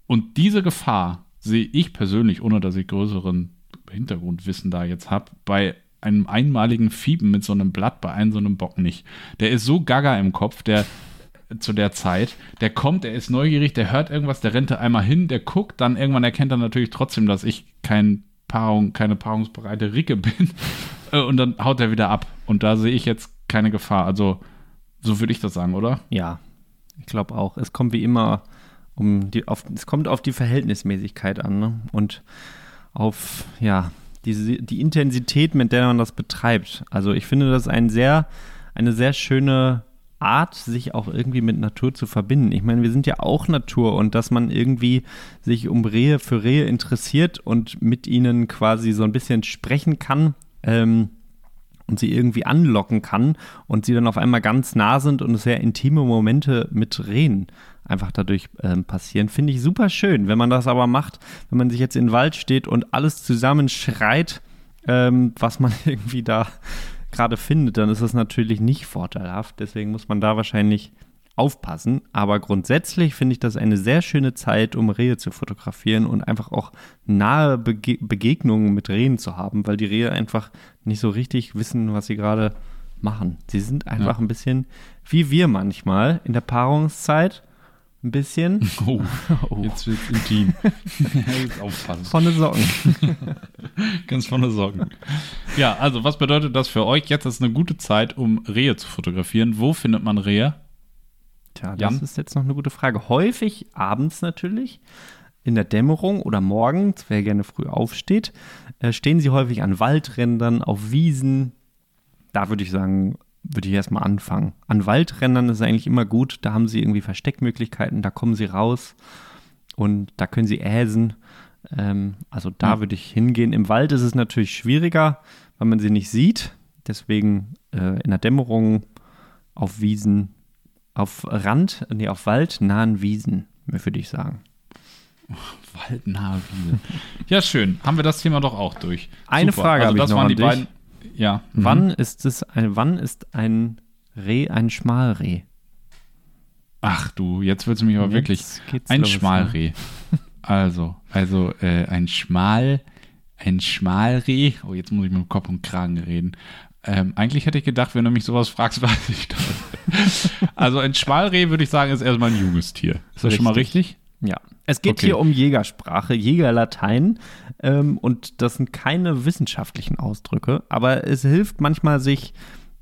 und diese Gefahr sehe ich persönlich, ohne dass ich größeren Hintergrundwissen da jetzt habe, bei einem einmaligen Fieben mit so einem Blatt bei einem so einem Bock nicht. Der ist so gaga im Kopf, der zu der Zeit, der kommt, der ist neugierig, der hört irgendwas, der rennt einmal hin, der guckt, dann irgendwann erkennt er natürlich trotzdem, dass ich kein Paarung, keine paarungsbereite Ricke bin. Äh, und dann haut er wieder ab. Und da sehe ich jetzt keine Gefahr. Also, so würde ich das sagen, oder? Ja, ich glaube auch. Es kommt wie immer um die, auf, es kommt auf die Verhältnismäßigkeit an ne? und auf, ja, diese, die Intensität, mit der man das betreibt. Also ich finde das ein sehr, eine sehr schöne Art, sich auch irgendwie mit Natur zu verbinden. Ich meine, wir sind ja auch Natur und dass man irgendwie sich um Rehe für Rehe interessiert und mit ihnen quasi so ein bisschen sprechen kann, ähm, und sie irgendwie anlocken kann und sie dann auf einmal ganz nah sind und sehr intime Momente mit Rehen einfach dadurch ähm, passieren. Finde ich super schön. Wenn man das aber macht, wenn man sich jetzt in den Wald steht und alles zusammen schreit, ähm, was man irgendwie da gerade findet, dann ist das natürlich nicht vorteilhaft. Deswegen muss man da wahrscheinlich aufpassen. Aber grundsätzlich finde ich das eine sehr schöne Zeit, um Rehe zu fotografieren und einfach auch nahe Bege Begegnungen mit Rehen zu haben, weil die Rehe einfach nicht so richtig wissen, was sie gerade machen. Sie sind einfach ja. ein bisschen wie wir manchmal in der Paarungszeit. Ein bisschen. Oh, oh. jetzt wird es intim. jetzt aufpassen. Vorne Socken. Ganz vorne Socken. Ja, also was bedeutet das für euch? Jetzt ist eine gute Zeit, um Rehe zu fotografieren. Wo findet man Rehe? Tja, das Jan? ist jetzt noch eine gute Frage. Häufig abends natürlich, in der Dämmerung oder morgens, wer gerne früh aufsteht, äh, stehen sie häufig an Waldrändern, auf Wiesen. Da würde ich sagen, würde ich erstmal anfangen. An Waldrändern ist es eigentlich immer gut, da haben sie irgendwie Versteckmöglichkeiten, da kommen sie raus und da können sie äsen. Ähm, also da ja. würde ich hingehen. Im Wald ist es natürlich schwieriger, weil man sie nicht sieht. Deswegen äh, in der Dämmerung auf Wiesen auf Rand, nee, auf waldnahen Wiesen, würde ich sagen. Waldnahe Wiesen. ja, schön. Haben wir das Thema doch auch durch. Eine Super. Frage also, habe ich noch an die dich. beiden. Ja. Mhm. Wann ist es ein, wann ist ein Reh ein Schmalreh? Ach du, jetzt willst du mich aber wirklich. Ein los, Schmalreh. also, also äh, ein Schmal, ein Schmalreh. Oh, jetzt muss ich mit dem Kopf und Kragen reden. Ähm, eigentlich hätte ich gedacht, wenn du mich sowas fragst, weiß ich das. also ein Schmalreh, würde ich sagen, ist erstmal ein junges Tier. Ist das richtig. schon mal richtig? Ja. Es geht okay. hier um Jägersprache, Jägerlatein. Ähm, und das sind keine wissenschaftlichen Ausdrücke, aber es hilft manchmal, sich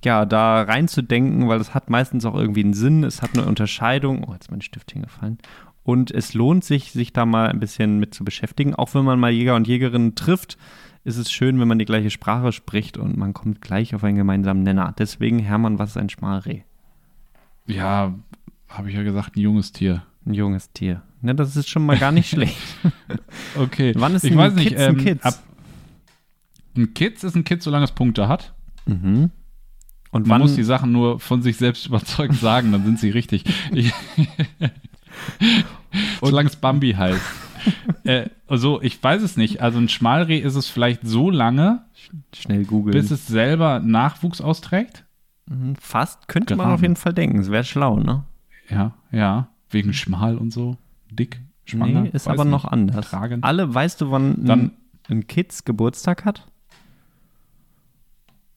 ja, da reinzudenken, weil es hat meistens auch irgendwie einen Sinn, es hat eine Unterscheidung. Oh, jetzt ist mein Stift hingefallen. Und es lohnt sich, sich da mal ein bisschen mit zu beschäftigen, auch wenn man mal Jäger und Jägerinnen trifft ist es schön, wenn man die gleiche Sprache spricht und man kommt gleich auf einen gemeinsamen Nenner. Deswegen, Hermann, was ist ein Schmalreh? Ja, habe ich ja gesagt, ein junges Tier. Ein junges Tier. Ne, das ist schon mal gar nicht schlecht. okay. Wann ist ich ein weiß Kids nicht, ähm, ein Kids? Ab, ein Kids ist ein Kids, solange es Punkte hat. Mhm. Und man muss die Sachen nur von sich selbst überzeugt sagen, dann sind sie richtig. solange es Bambi heißt äh, also ich weiß es nicht. Also ein Schmalreh ist es vielleicht so lange, schnell googeln, bis es selber Nachwuchs austrägt. Mhm, fast könnte Geraten. man auf jeden Fall denken. Es wäre schlau, ne? Ja, ja. Wegen schmal und so. Dick, schwanger. Nee, ist aber nicht. noch anders. Tragen. Alle, weißt du, wann Dann, ein, ein Kids Geburtstag hat?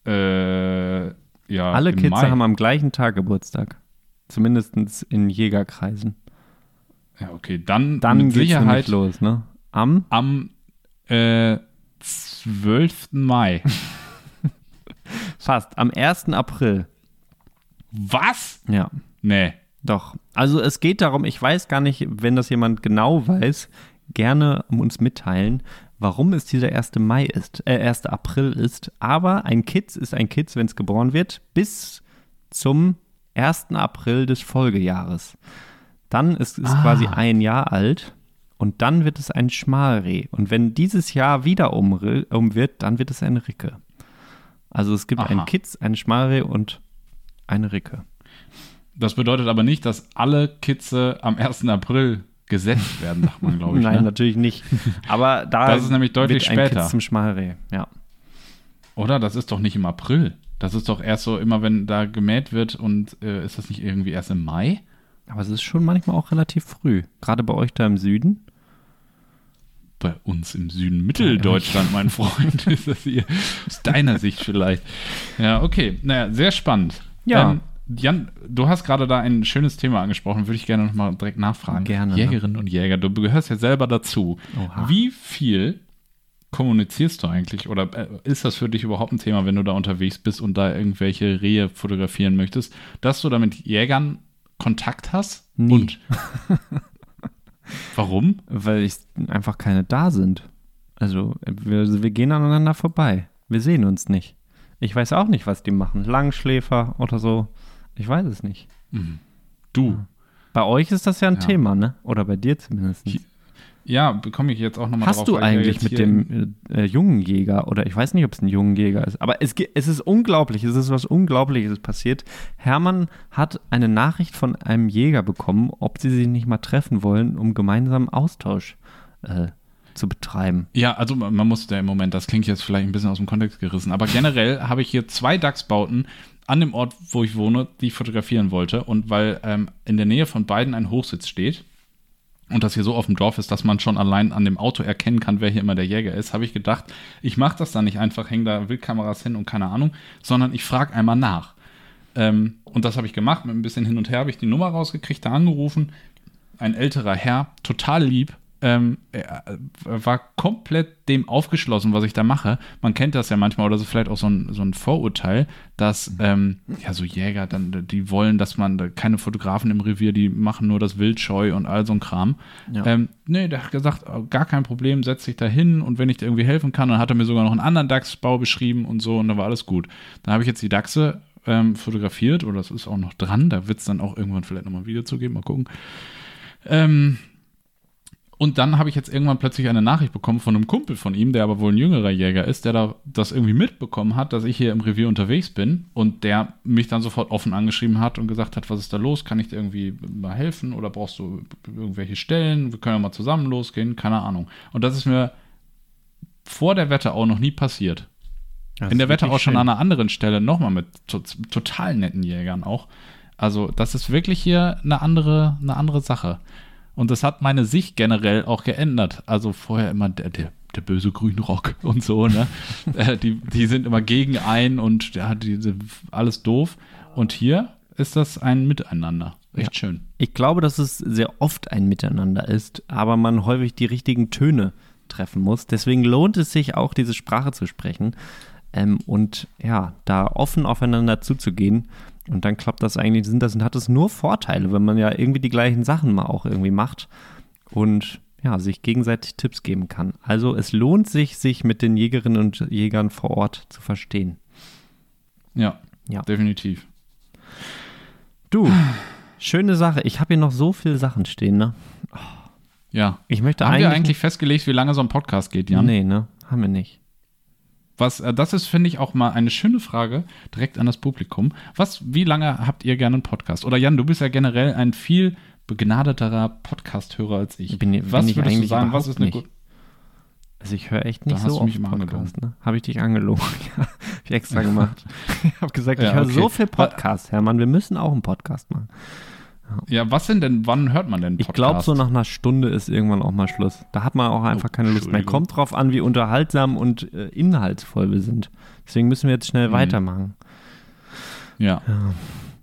Äh, ja. Alle Kids Mai. haben am gleichen Tag Geburtstag. Zumindest in Jägerkreisen. Ja, okay, dann, dann mit Sicherheit los, ne? Am? Am äh, 12. Mai. Fast, am 1. April. Was? Ja. Nee. Doch. Also es geht darum, ich weiß gar nicht, wenn das jemand genau weiß, gerne uns mitteilen, warum es dieser 1. Mai ist, äh, 1. April ist. Aber ein Kids ist ein Kids, wenn es geboren wird, bis zum 1. April des Folgejahres. Dann ist es ah. quasi ein Jahr alt und dann wird es ein Schmalreh. Und wenn dieses Jahr wieder um, um wird, dann wird es eine Ricke. Also es gibt Aha. ein Kitz, ein Schmalreh und eine Ricke. Das bedeutet aber nicht, dass alle Kitze am 1. April gesetzt werden, sagt man, glaube ich. Nein, ne? natürlich nicht. Aber da das ist nämlich deutlich wird später. Ein Kitz zum Schmalreh, ja. Oder? Das ist doch nicht im April. Das ist doch erst so immer, wenn da gemäht wird und äh, ist das nicht irgendwie erst im Mai? Aber es ist schon manchmal auch relativ früh. Gerade bei euch da im Süden. Bei uns im Süden Mitteldeutschland, mein Freund, ist das hier aus deiner Sicht vielleicht. Ja, okay. Naja, sehr spannend. Ja. Ähm, Jan, du hast gerade da ein schönes Thema angesprochen, würde ich gerne nochmal direkt nachfragen. Gerne. Ne? Jägerinnen und Jäger, du gehörst ja selber dazu. Oha. Wie viel kommunizierst du eigentlich? Oder äh, ist das für dich überhaupt ein Thema, wenn du da unterwegs bist und da irgendwelche Rehe fotografieren möchtest, dass du da mit Jägern Kontakt hast? Nie. Und warum? Weil ich, einfach keine da sind. Also wir, wir gehen aneinander vorbei. Wir sehen uns nicht. Ich weiß auch nicht, was die machen. Langschläfer oder so. Ich weiß es nicht. Du. Bei euch ist das ja ein Ja. Thema, ne? Oder bei dir zumindest. Hi- Ja, bekomme ich jetzt auch nochmal Hast du eigentlich mit dem äh, äh, jungen Jäger, oder ich weiß nicht, ob es ein jungen Jäger ist, aber es, es ist unglaublich, es ist was Unglaubliches passiert. Hermann hat eine Nachricht von einem Jäger bekommen, ob sie sich nicht mal treffen wollen, um gemeinsam Austausch äh, zu betreiben. Ja, also man muss da im Moment, das klingt jetzt vielleicht ein bisschen aus dem Kontext gerissen, aber generell habe ich hier zwei Dachsbauten an dem Ort, wo ich wohne, die ich fotografieren wollte. Und weil ähm, in der Nähe von beiden ein Hochsitz steht und das hier so auf dem Dorf ist, dass man schon allein an dem Auto erkennen kann, wer hier immer der Jäger ist, habe ich gedacht, ich mache das dann nicht einfach, hänge da Wildkameras hin und keine Ahnung, sondern ich frage einmal nach. Ähm, und das habe ich gemacht, mit ein bisschen hin und her habe ich die Nummer rausgekriegt, da angerufen. Ein älterer Herr, total lieb, ähm, äh, war komplett dem aufgeschlossen, was ich da mache. Man kennt das ja manchmal, oder so vielleicht auch so ein, so ein Vorurteil, dass ähm, ja so Jäger dann, die wollen, dass man da keine Fotografen im Revier, die machen nur das Wildscheu und all so ein Kram. Ja. Ähm, nee, der hat gesagt, oh, gar kein Problem, setz dich da hin und wenn ich dir irgendwie helfen kann, dann hat er mir sogar noch einen anderen Dachsbau beschrieben und so und dann war alles gut. Dann habe ich jetzt die Dachse ähm, fotografiert oder das ist auch noch dran, da wird es dann auch irgendwann vielleicht nochmal ein Video zu geben, mal gucken. Ähm, und dann habe ich jetzt irgendwann plötzlich eine Nachricht bekommen von einem Kumpel von ihm, der aber wohl ein jüngerer Jäger ist, der da das irgendwie mitbekommen hat, dass ich hier im Revier unterwegs bin und der mich dann sofort offen angeschrieben hat und gesagt hat, was ist da los? Kann ich dir irgendwie mal helfen oder brauchst du irgendwelche Stellen? Wir können ja mal zusammen losgehen, keine Ahnung. Und das ist mir vor der Wetterau noch nie passiert. Das In der wirklich Wetterau schon an einer anderen Stelle nochmal mit to total netten Jägern auch. Also das ist wirklich hier eine andere, eine andere Sache. Und das hat meine Sicht generell auch geändert. Also vorher immer der, der, der böse Grünrock und so, ne? Äh, die, die sind immer gegen einen und ja, die alles doof. Und hier ist das ein Miteinander. Echt schön. Ich glaube, dass es sehr oft ein Miteinander ist, aber man häufig die richtigen Töne treffen muss. Deswegen lohnt es sich auch, diese Sprache zu sprechen ähm, und ja, da offen aufeinander zuzugehen. Und dann klappt das eigentlich, sind das, hat es nur Vorteile, wenn man ja irgendwie die gleichen Sachen mal auch irgendwie macht und ja, sich gegenseitig Tipps geben kann. Also es lohnt sich, sich mit den Jägerinnen und Jägern vor Ort zu verstehen. Ja, Ja. definitiv. Du, schöne Sache. Ich habe hier noch so viele Sachen stehen, ne? Ja. Ich möchte Haben eigentlich. wir eigentlich festgelegt, wie lange so ein Podcast geht, Jan? Nee, ne? Haben wir nicht. Was, äh, das ist, finde ich, auch mal eine schöne Frage direkt an das Publikum. Was, wie lange habt ihr gerne einen Podcast? Oder Jan, du bist ja generell ein viel begnadeterer Podcast-Hörer als ich. Bin- bin was ich würdest du eigentlich sagen? Was ist eine gute. Also ich höre echt nicht Da hast so du mich oft Podcast, ne? Habe ich dich angelogen. ja, hab ich extra gemacht. ich habe gesagt, ich Ja, höre okay. so viel Podcast, Hermann. Wir müssen auch einen Podcast machen. Ja, was sind denn, wann hört man denn Ich Podcast? glaube, so nach einer Stunde ist irgendwann auch mal Schluss. Da hat man auch einfach Oh, keine Lust mehr. Kommt drauf an, wie unterhaltsam und äh, inhaltsvoll wir sind. Deswegen müssen wir jetzt schnell Mhm. weitermachen. Ja.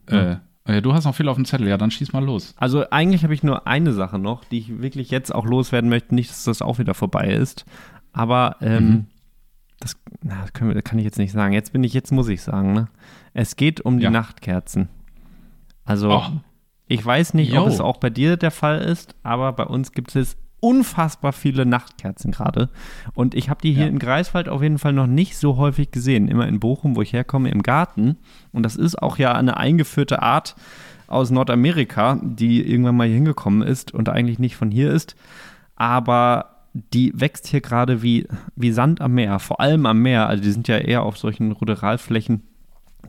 Äh, ja, du hast noch viel auf dem Zettel. Ja, dann schieß mal los. Also eigentlich habe ich nur eine Sache noch, die ich wirklich jetzt auch loswerden möchte. Nicht, dass das auch wieder vorbei ist. Aber ähm, Mhm. das, na, das, können wir, das kann ich jetzt nicht sagen. Jetzt bin ich, jetzt muss ich sagen. Ne? Es geht um die Ja. Nachtkerzen. Also Oh. Ich weiß nicht, ob Jo. es auch bei dir der Fall ist, aber bei uns gibt es unfassbar viele Nachtkerzen gerade. Und ich habe die hier Ja. in Greifswald auf jeden Fall noch nicht so häufig gesehen. Immer in Bochum, wo ich herkomme, im Garten. Und das ist auch ja eine eingeführte Art aus Nordamerika, die irgendwann mal hier hingekommen ist und eigentlich nicht von hier ist. Aber die wächst hier gerade wie, wie Sand am Meer, vor allem am Meer. Also die sind ja eher auf solchen Ruderalflächen,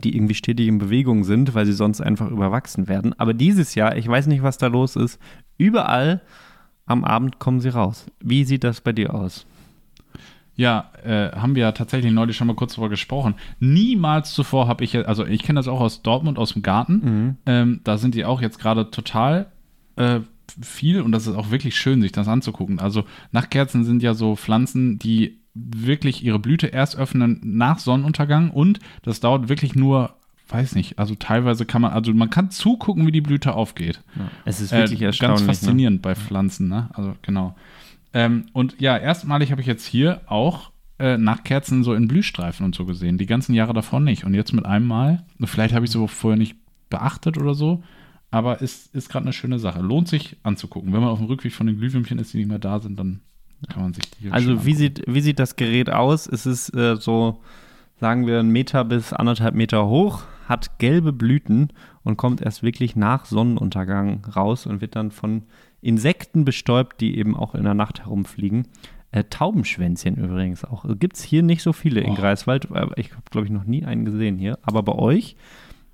die irgendwie stetig in Bewegung sind, weil sie sonst einfach überwachsen werden. Aber dieses Jahr, ich weiß nicht, was da los ist, überall am Abend kommen sie raus. Wie sieht das bei dir aus? Ja, äh, haben wir ja tatsächlich neulich schon mal kurz darüber gesprochen. Niemals zuvor habe ich, also ich kenne das auch aus Dortmund, aus dem Garten. Ähm, da sind die auch jetzt gerade total äh, viel und das ist auch wirklich schön, sich das anzugucken. Also Nachtkerzen sind ja so Pflanzen, die wirklich ihre Blüte erst öffnen nach Sonnenuntergang und das dauert wirklich nur, weiß nicht, also teilweise kann man, also man kann zugucken, wie die Blüte aufgeht. Es ist Äh, wirklich erstaunlich. Ganz ne? faszinierend bei Pflanzen, ne? Also genau. Ähm, und ja, erstmalig habe ich jetzt hier auch äh, Nachtkerzen so in Blühstreifen und so gesehen. Die ganzen Jahre davor nicht. Und jetzt mit einem Mal, vielleicht habe ich so vorher nicht beachtet oder so, aber ist, ist gerade eine schöne Sache. Lohnt sich anzugucken. Wenn man auf dem Rückweg von den Glühwürmchen ist, die nicht mehr da sind, dann kann man sich die Also wie sieht, wie sieht das Gerät aus? Es ist äh, so, sagen wir, ein Meter bis anderthalb Meter hoch, hat gelbe Blüten und kommt erst wirklich nach Sonnenuntergang raus und wird dann von Insekten bestäubt, die eben auch in der Nacht herumfliegen. Äh, Taubenschwänzchen übrigens auch. Gibt es hier nicht so viele in Greifswald. Ich habe, glaube ich, noch nie einen gesehen hier. Aber bei euch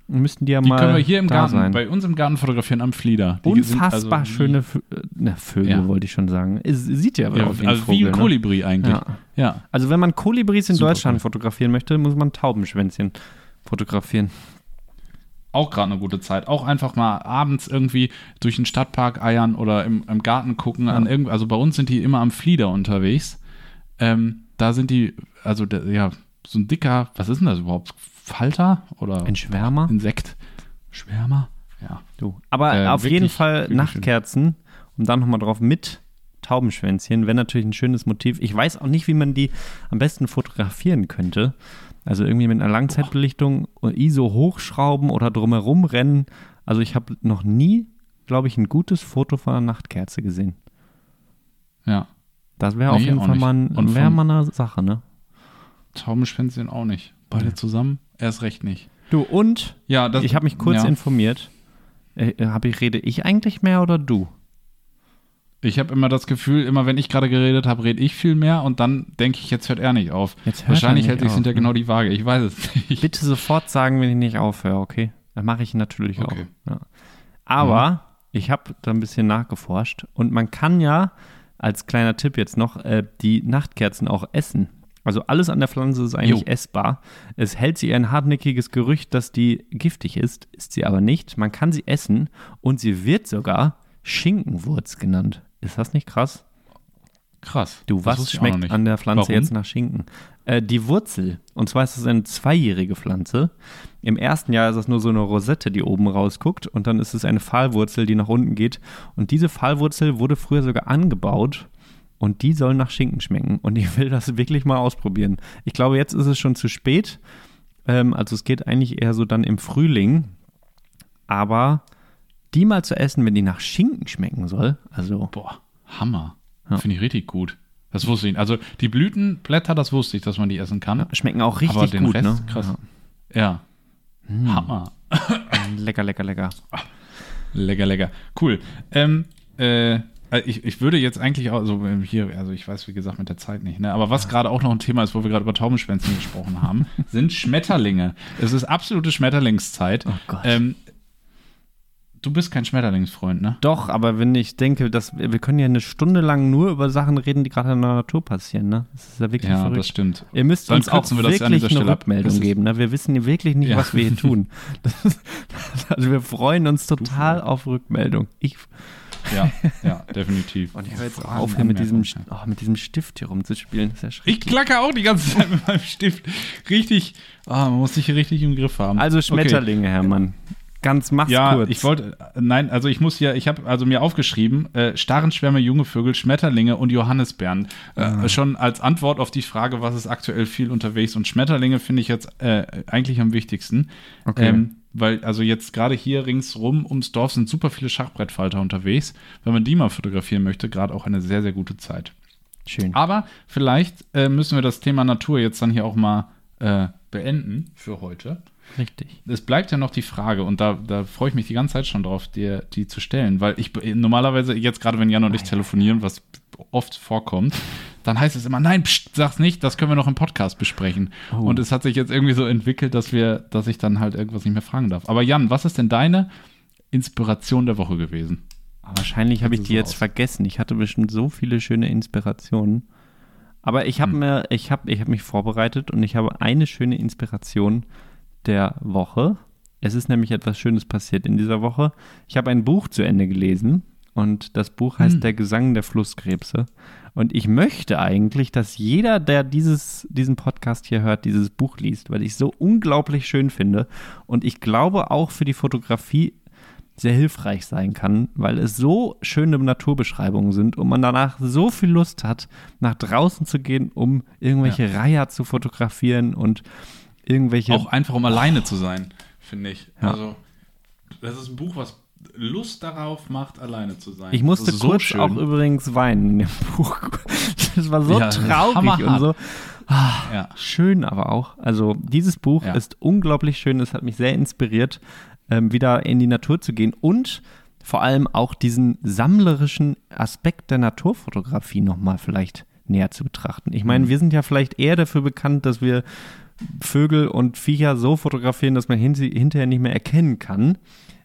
müssten die ja die mal. Die können wir hier im Garten, sein. bei uns im Garten fotografieren am Flieder. Die Unfassbar also schöne Vö na, Vögel, ja. wollte ich schon sagen. Es sieht ja, ja wie ein Also Vogel, wie ein ne? Kolibri ne? eigentlich. Ja. ja. Also, wenn man Kolibris in Super Deutschland cool. fotografieren möchte, muss man Taubenschwänzchen fotografieren. Auch gerade eine gute Zeit. Auch einfach mal abends irgendwie durch den Stadtpark eiern oder im, im Garten gucken. An irgend, also bei uns sind die immer am Flieder unterwegs. Ähm, da sind die, also der, ja, so ein dicker, was ist denn das überhaupt? Falter oder ein Schwärmer? Insekt. Schwärmer? Ja. Du. Aber äh, auf jeden Fall Nachtkerzen, um dann nochmal drauf mit Taubenschwänzchen, wäre natürlich ein schönes Motiv. Ich weiß auch nicht, wie man die am besten fotografieren könnte. Also irgendwie mit einer Langzeitbelichtung ISO hochschrauben oder drumherum rennen. Also ich habe noch nie, glaube ich, ein gutes Foto von einer Nachtkerze gesehen. Ja. Das wäre nee, auf jeden Fall mal, ein, wär mal eine Sache, ne? Taubenschwänzchen auch nicht. Beide ja. zusammen? Erst recht nicht. Du, und ja, das, ich habe mich kurz ja. informiert. Äh, hab ich, rede ich eigentlich mehr oder du? Ich habe immer das Gefühl, immer wenn ich gerade geredet habe, rede ich viel mehr und dann denke ich, jetzt hört er nicht auf. Wahrscheinlich hält sich hinter ne? genau die Waage. Ich weiß es nicht. Bitte sofort sagen, wenn ich nicht aufhöre, okay? Dann mache ich natürlich okay. auch. Ja. Aber mhm. ich habe da ein bisschen nachgeforscht und man kann ja als kleiner Tipp jetzt noch äh, die Nachtkerzen auch essen. Also alles an der Pflanze ist eigentlich jo. essbar. Es hält sie ein hartnäckiges Gerücht, dass die giftig ist, ist sie aber nicht. Man kann sie essen und sie wird sogar Schinkenwurz genannt. Ist das nicht krass? Krass. Du, was schmeckt an der Pflanze Warum? jetzt nach Schinken? Äh, die Wurzel. Und zwar ist es eine zweijährige Pflanze. Im ersten Jahr ist es nur so eine Rosette, die oben rausguckt. Und dann ist es eine Pfahlwurzel, die nach unten geht. Und diese Pfahlwurzel wurde früher sogar angebaut. Und die soll nach Schinken schmecken. Und ich will das wirklich mal ausprobieren. Ich glaube, jetzt ist es schon zu spät. Ähm, also es geht eigentlich eher so dann im Frühling. Aber die mal zu essen, wenn die nach Schinken schmecken soll. Also. Boah, Hammer. Ja. Finde ich richtig gut. Das wusste ich. Also die Blütenblätter, das wusste ich, dass man die essen kann. Ja, schmecken auch richtig Aber den gut, Rest, ne? Krass. Ja. ja. Hm. Hammer. lecker, lecker, lecker. Lecker, lecker. Cool. Ähm, äh, ich, ich würde jetzt eigentlich auch, also hier, also ich weiß wie gesagt mit der Zeit nicht, ne? aber was gerade auch noch ein Thema ist, wo wir gerade über Taubenschwänzen gesprochen haben, sind Schmetterlinge. Es ist absolute Schmetterlingszeit. Oh Gott. Ähm, Du bist kein Schmetterlingsfreund, ne? Doch, aber wenn ich denke, dass wir können ja eine Stunde lang nur über Sachen reden, die gerade in der Natur passieren, ne? Das ist ja wirklich ja, verrückt. das stimmt. Ihr müsst Dann uns auch wirklich eine Rückmeldung geben, ne? Wir wissen wirklich nicht, ja. was wir hier tun. Ist, also wir freuen uns total auf Rückmeldung. Ich ja, ja, definitiv. Und ich höre jetzt auf, hier mit diesem, oh, mit diesem Stift hier rumzuspielen. Das ist ja schrecklich. Ich klacke auch die ganze Zeit mit meinem Stift. Richtig, oh, man muss sich hier richtig im Griff haben. Also Schmetterlinge, okay. Hermann. Ganz mach's ja, kurz. ich wollte, nein, also ich muss ja, ich habe also mir aufgeschrieben, äh, Starrenschwärme, junge Vögel, Schmetterlinge und Johannisbeeren. Äh, ah. Schon als Antwort auf die Frage, was ist aktuell viel unterwegs. Und Schmetterlinge finde ich jetzt äh, eigentlich am wichtigsten. Okay. Ähm, weil, also jetzt gerade hier ringsrum ums Dorf sind super viele Schachbrettfalter unterwegs. Wenn man die mal fotografieren möchte, gerade auch eine sehr, sehr gute Zeit. Schön. Aber vielleicht äh, müssen wir das Thema Natur jetzt dann hier auch mal äh, beenden für heute. Richtig. Es bleibt ja noch die Frage, und da, da freue ich mich die ganze Zeit schon drauf, dir die zu stellen, weil ich normalerweise, jetzt gerade wenn Jan und ich telefonieren, was oft vorkommt, dann heißt es immer, nein, pst, sag's nicht, das können wir noch im Podcast besprechen. Oh. Und es hat sich jetzt irgendwie so entwickelt, dass wir, dass ich dann halt irgendwas nicht mehr fragen darf. Aber Jan, was ist denn deine Inspiration der Woche gewesen? Wahrscheinlich habe ich die so jetzt aus? vergessen. Ich hatte bestimmt so viele schöne Inspirationen. Aber ich habe hm. mir, ich habe, ich habe mich vorbereitet und ich habe eine schöne Inspiration der Woche. Es ist nämlich etwas Schönes passiert in dieser Woche. Ich habe ein Buch zu Ende gelesen und das Buch heißt hm. Der Gesang der Flusskrebse. Und ich möchte eigentlich, dass jeder, der dieses, diesen Podcast hier hört, dieses Buch liest, weil ich es so unglaublich schön finde. Und ich glaube auch für die Fotografie sehr hilfreich sein kann, weil es so schöne Naturbeschreibungen sind und man danach so viel Lust hat, nach draußen zu gehen, um irgendwelche ja. Reiher zu fotografieren und irgendwelche. Auch einfach um oh. alleine zu sein, finde ich. Ja. Also, das ist ein Buch, was Lust darauf macht, alleine zu sein. Ich musste so kurz schön. auch übrigens weinen in dem Buch. Das war so ja, traurig und so. Ah, ja. Schön aber auch. Also dieses Buch ja. ist unglaublich schön. Es hat mich sehr inspiriert, ähm, wieder in die Natur zu gehen und vor allem auch diesen sammlerischen Aspekt der Naturfotografie nochmal vielleicht näher zu betrachten. Ich meine, mhm. wir sind ja vielleicht eher dafür bekannt, dass wir Vögel und Viecher so fotografieren, dass man hinterher nicht mehr erkennen kann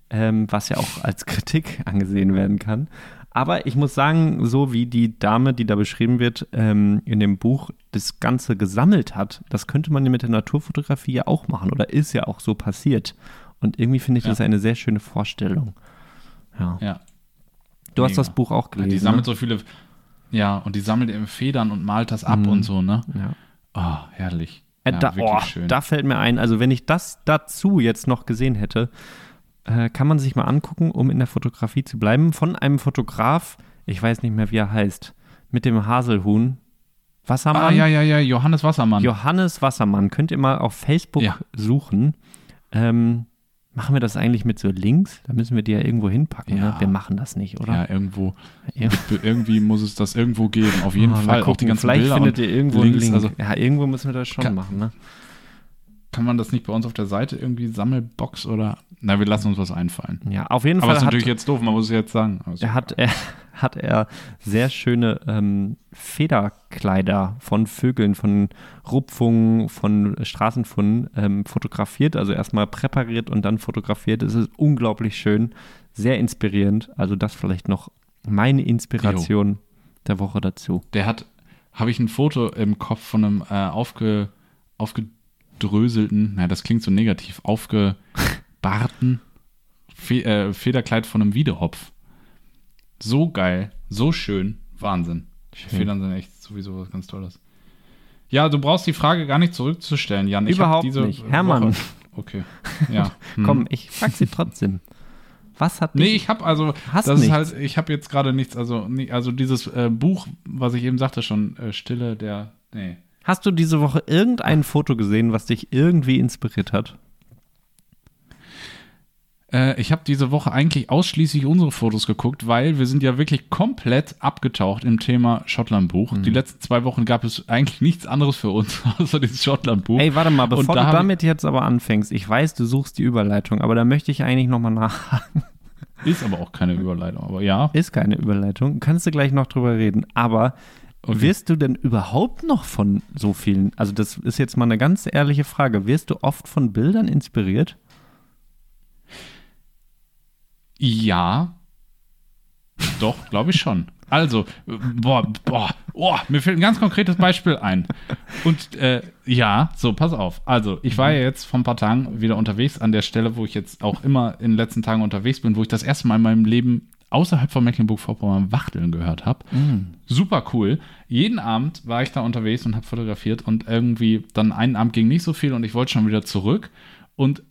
ähm, was ja auch als Kritik angesehen werden kann. Aber ich muss sagen, so wie die Dame, die da beschrieben wird, ähm, in dem Buch das Ganze gesammelt hat, das könnte man ja mit der Naturfotografie ja auch machen oder ist ja auch so passiert. Und irgendwie finde ich ja. das eine sehr schöne Vorstellung. Ja. ja. Du Mega. hast das Buch auch gelesen. Ja, die sammelt ne? so viele, ja, und die sammelt eben Federn und malt das ab mhm. und so, ne? Ja. Oh, herrlich. Äh, da, oh, da fällt mir ein, also wenn ich das dazu jetzt noch gesehen hätte, äh, kann man sich mal angucken, um in der Fotografie zu bleiben, von einem Fotograf, ich weiß nicht mehr, wie er heißt, mit dem Haselhuhn. Wassermann. Ah, ja, ja, ja, Johannes Wassermann. Johannes Wassermann. Könnt ihr mal auf Facebook ja. suchen. Ähm, machen wir das eigentlich mit so Links? Da müssen wir die ja irgendwo hinpacken. Ne? Ja. Ne? Wir machen das nicht, oder? Ja, irgendwo. Ja. irgendwie muss es das irgendwo geben. Auf jeden oh, Fall. Auch die ganzen Vielleicht Bilder findet ihr irgendwo Links, einen Link. Also, ja, irgendwo müssen wir das schon kann, machen. Ne? Kann man das nicht bei uns auf der Seite irgendwie Sammelbox oder na, wir lassen uns was einfallen. Ja, auf jeden Fall. Aber ist natürlich jetzt doof, man muss es jetzt sagen. Er hat, er, hat er sehr schöne ähm, Federkleider von Vögeln, von Rupfungen, von Straßenfunden ähm, fotografiert. Also erstmal präpariert und dann fotografiert. Es ist unglaublich schön, sehr inspirierend. Also das vielleicht noch meine Inspiration jo. der Woche dazu. Der hat, habe ich ein Foto im Kopf von einem äh, aufge, aufgedröselten, naja, das klingt so negativ, aufge Barten Fe äh, Federkleid von einem Wiedehopf. So geil, so schön, Wahnsinn. Schön. Federn sind echt sowieso was ganz Tolles. Ja, du brauchst die Frage gar nicht zurückzustellen, Jan. Ich Überhaupt diese nicht. Hermann. Woche okay. Ja. Hm. Komm, ich frag sie trotzdem. Was hat dich, Nee, ich habe also hast das nichts. ist halt ich habe jetzt gerade nichts also also dieses äh, Buch, was ich eben sagte schon äh, Stille der nee. Hast du diese Woche irgendein Foto gesehen, was dich irgendwie inspiriert hat? Äh, ich habe diese Woche eigentlich ausschließlich unsere Fotos geguckt, weil wir sind ja wirklich komplett abgetaucht im Thema Schottland-Buch. Mhm. Die letzten zwei Wochen gab es eigentlich nichts anderes für uns, außer dieses Schottland-Buch. Ey, warte mal, bevor da du damit jetzt aber anfängst, ich weiß, du suchst die Überleitung, aber da möchte ich eigentlich nochmal nachhaken. Ist aber auch keine Überleitung, aber ja. Ist keine Überleitung. Kannst du gleich noch drüber reden. Aber okay. wirst du denn überhaupt noch von so vielen, also das ist jetzt mal eine ganz ehrliche Frage, wirst du oft von Bildern inspiriert? Ja. Doch, glaube ich schon. Also, boah, boah, oh, mir fällt ein ganz konkretes Beispiel ein. Und äh, ja, so, pass auf. Also, ich war ja jetzt vor ein paar Tagen wieder unterwegs an der Stelle, wo ich jetzt auch immer in den letzten Tagen unterwegs bin, wo ich das erste Mal in meinem Leben außerhalb von Mecklenburg-Vorpommern Wachteln gehört habe. Mm. Super cool. Jeden Abend war ich da unterwegs und habe fotografiert und irgendwie dann einen Abend ging nicht so viel und ich wollte schon wieder zurück. Und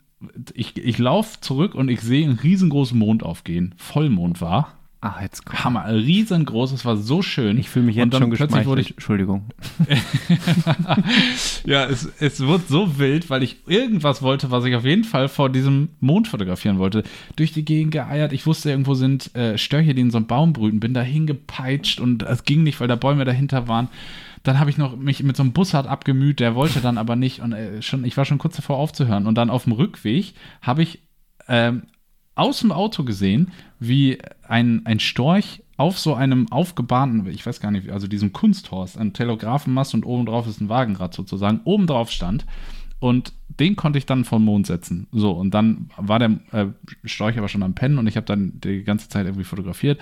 ich, ich laufe zurück und ich sehe einen riesengroßen Mond aufgehen. Vollmond war. Ach, jetzt komm. Hammer, riesengroß, es war so schön. Ich fühle mich jetzt schon plötzlich wurde ich, Entschuldigung. ja, es, es wird so wild, weil ich irgendwas wollte, was ich auf jeden Fall vor diesem Mond fotografieren wollte. Durch die Gegend geeiert. Ich wusste, irgendwo sind äh, Störche, die in so einem Baum brüten. Bin da hingepeitscht und es ging nicht, weil da Bäume dahinter waren. Dann habe ich noch mich mit so einem Bussard abgemüht, der wollte dann aber nicht und äh, schon, ich war schon kurz davor aufzuhören. Und dann auf dem Rückweg habe ich ähm, aus dem Auto gesehen, wie ein, ein Storch auf so einem aufgebahnten, ich weiß gar nicht, also diesem Kunsthorst, ein Telegrafenmast und obendrauf ist ein Wagenrad sozusagen, obendrauf stand. Und den konnte ich dann vom Mond setzen. So, und dann war der äh, Storch aber schon am Pennen und ich habe dann die ganze Zeit irgendwie fotografiert.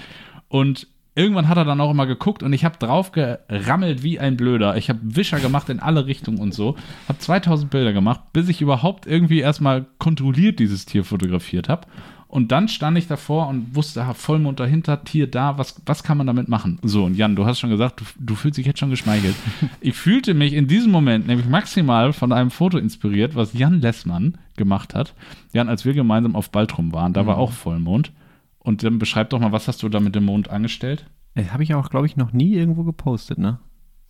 Und irgendwann hat er dann auch immer geguckt und ich habe drauf gerammelt wie ein Blöder. Ich habe Wischer gemacht in alle Richtungen und so. Habe 2000 Bilder gemacht, bis ich überhaupt irgendwie erstmal kontrolliert dieses Tier fotografiert habe. Und dann stand ich davor und wusste, ah, Vollmond dahinter, Tier da, was, was kann man damit machen? So, und Jan, du hast schon gesagt, du, du fühlst dich jetzt schon geschmeichelt. ich fühlte mich in diesem Moment nämlich maximal von einem Foto inspiriert, was Jan Lessmann gemacht hat. Jan, als wir gemeinsam auf Baltrum waren, da mhm. war auch Vollmond. Und dann beschreib doch mal, was hast du da mit dem Mond angestellt? Das habe ich auch, glaube ich, noch nie irgendwo gepostet, ne?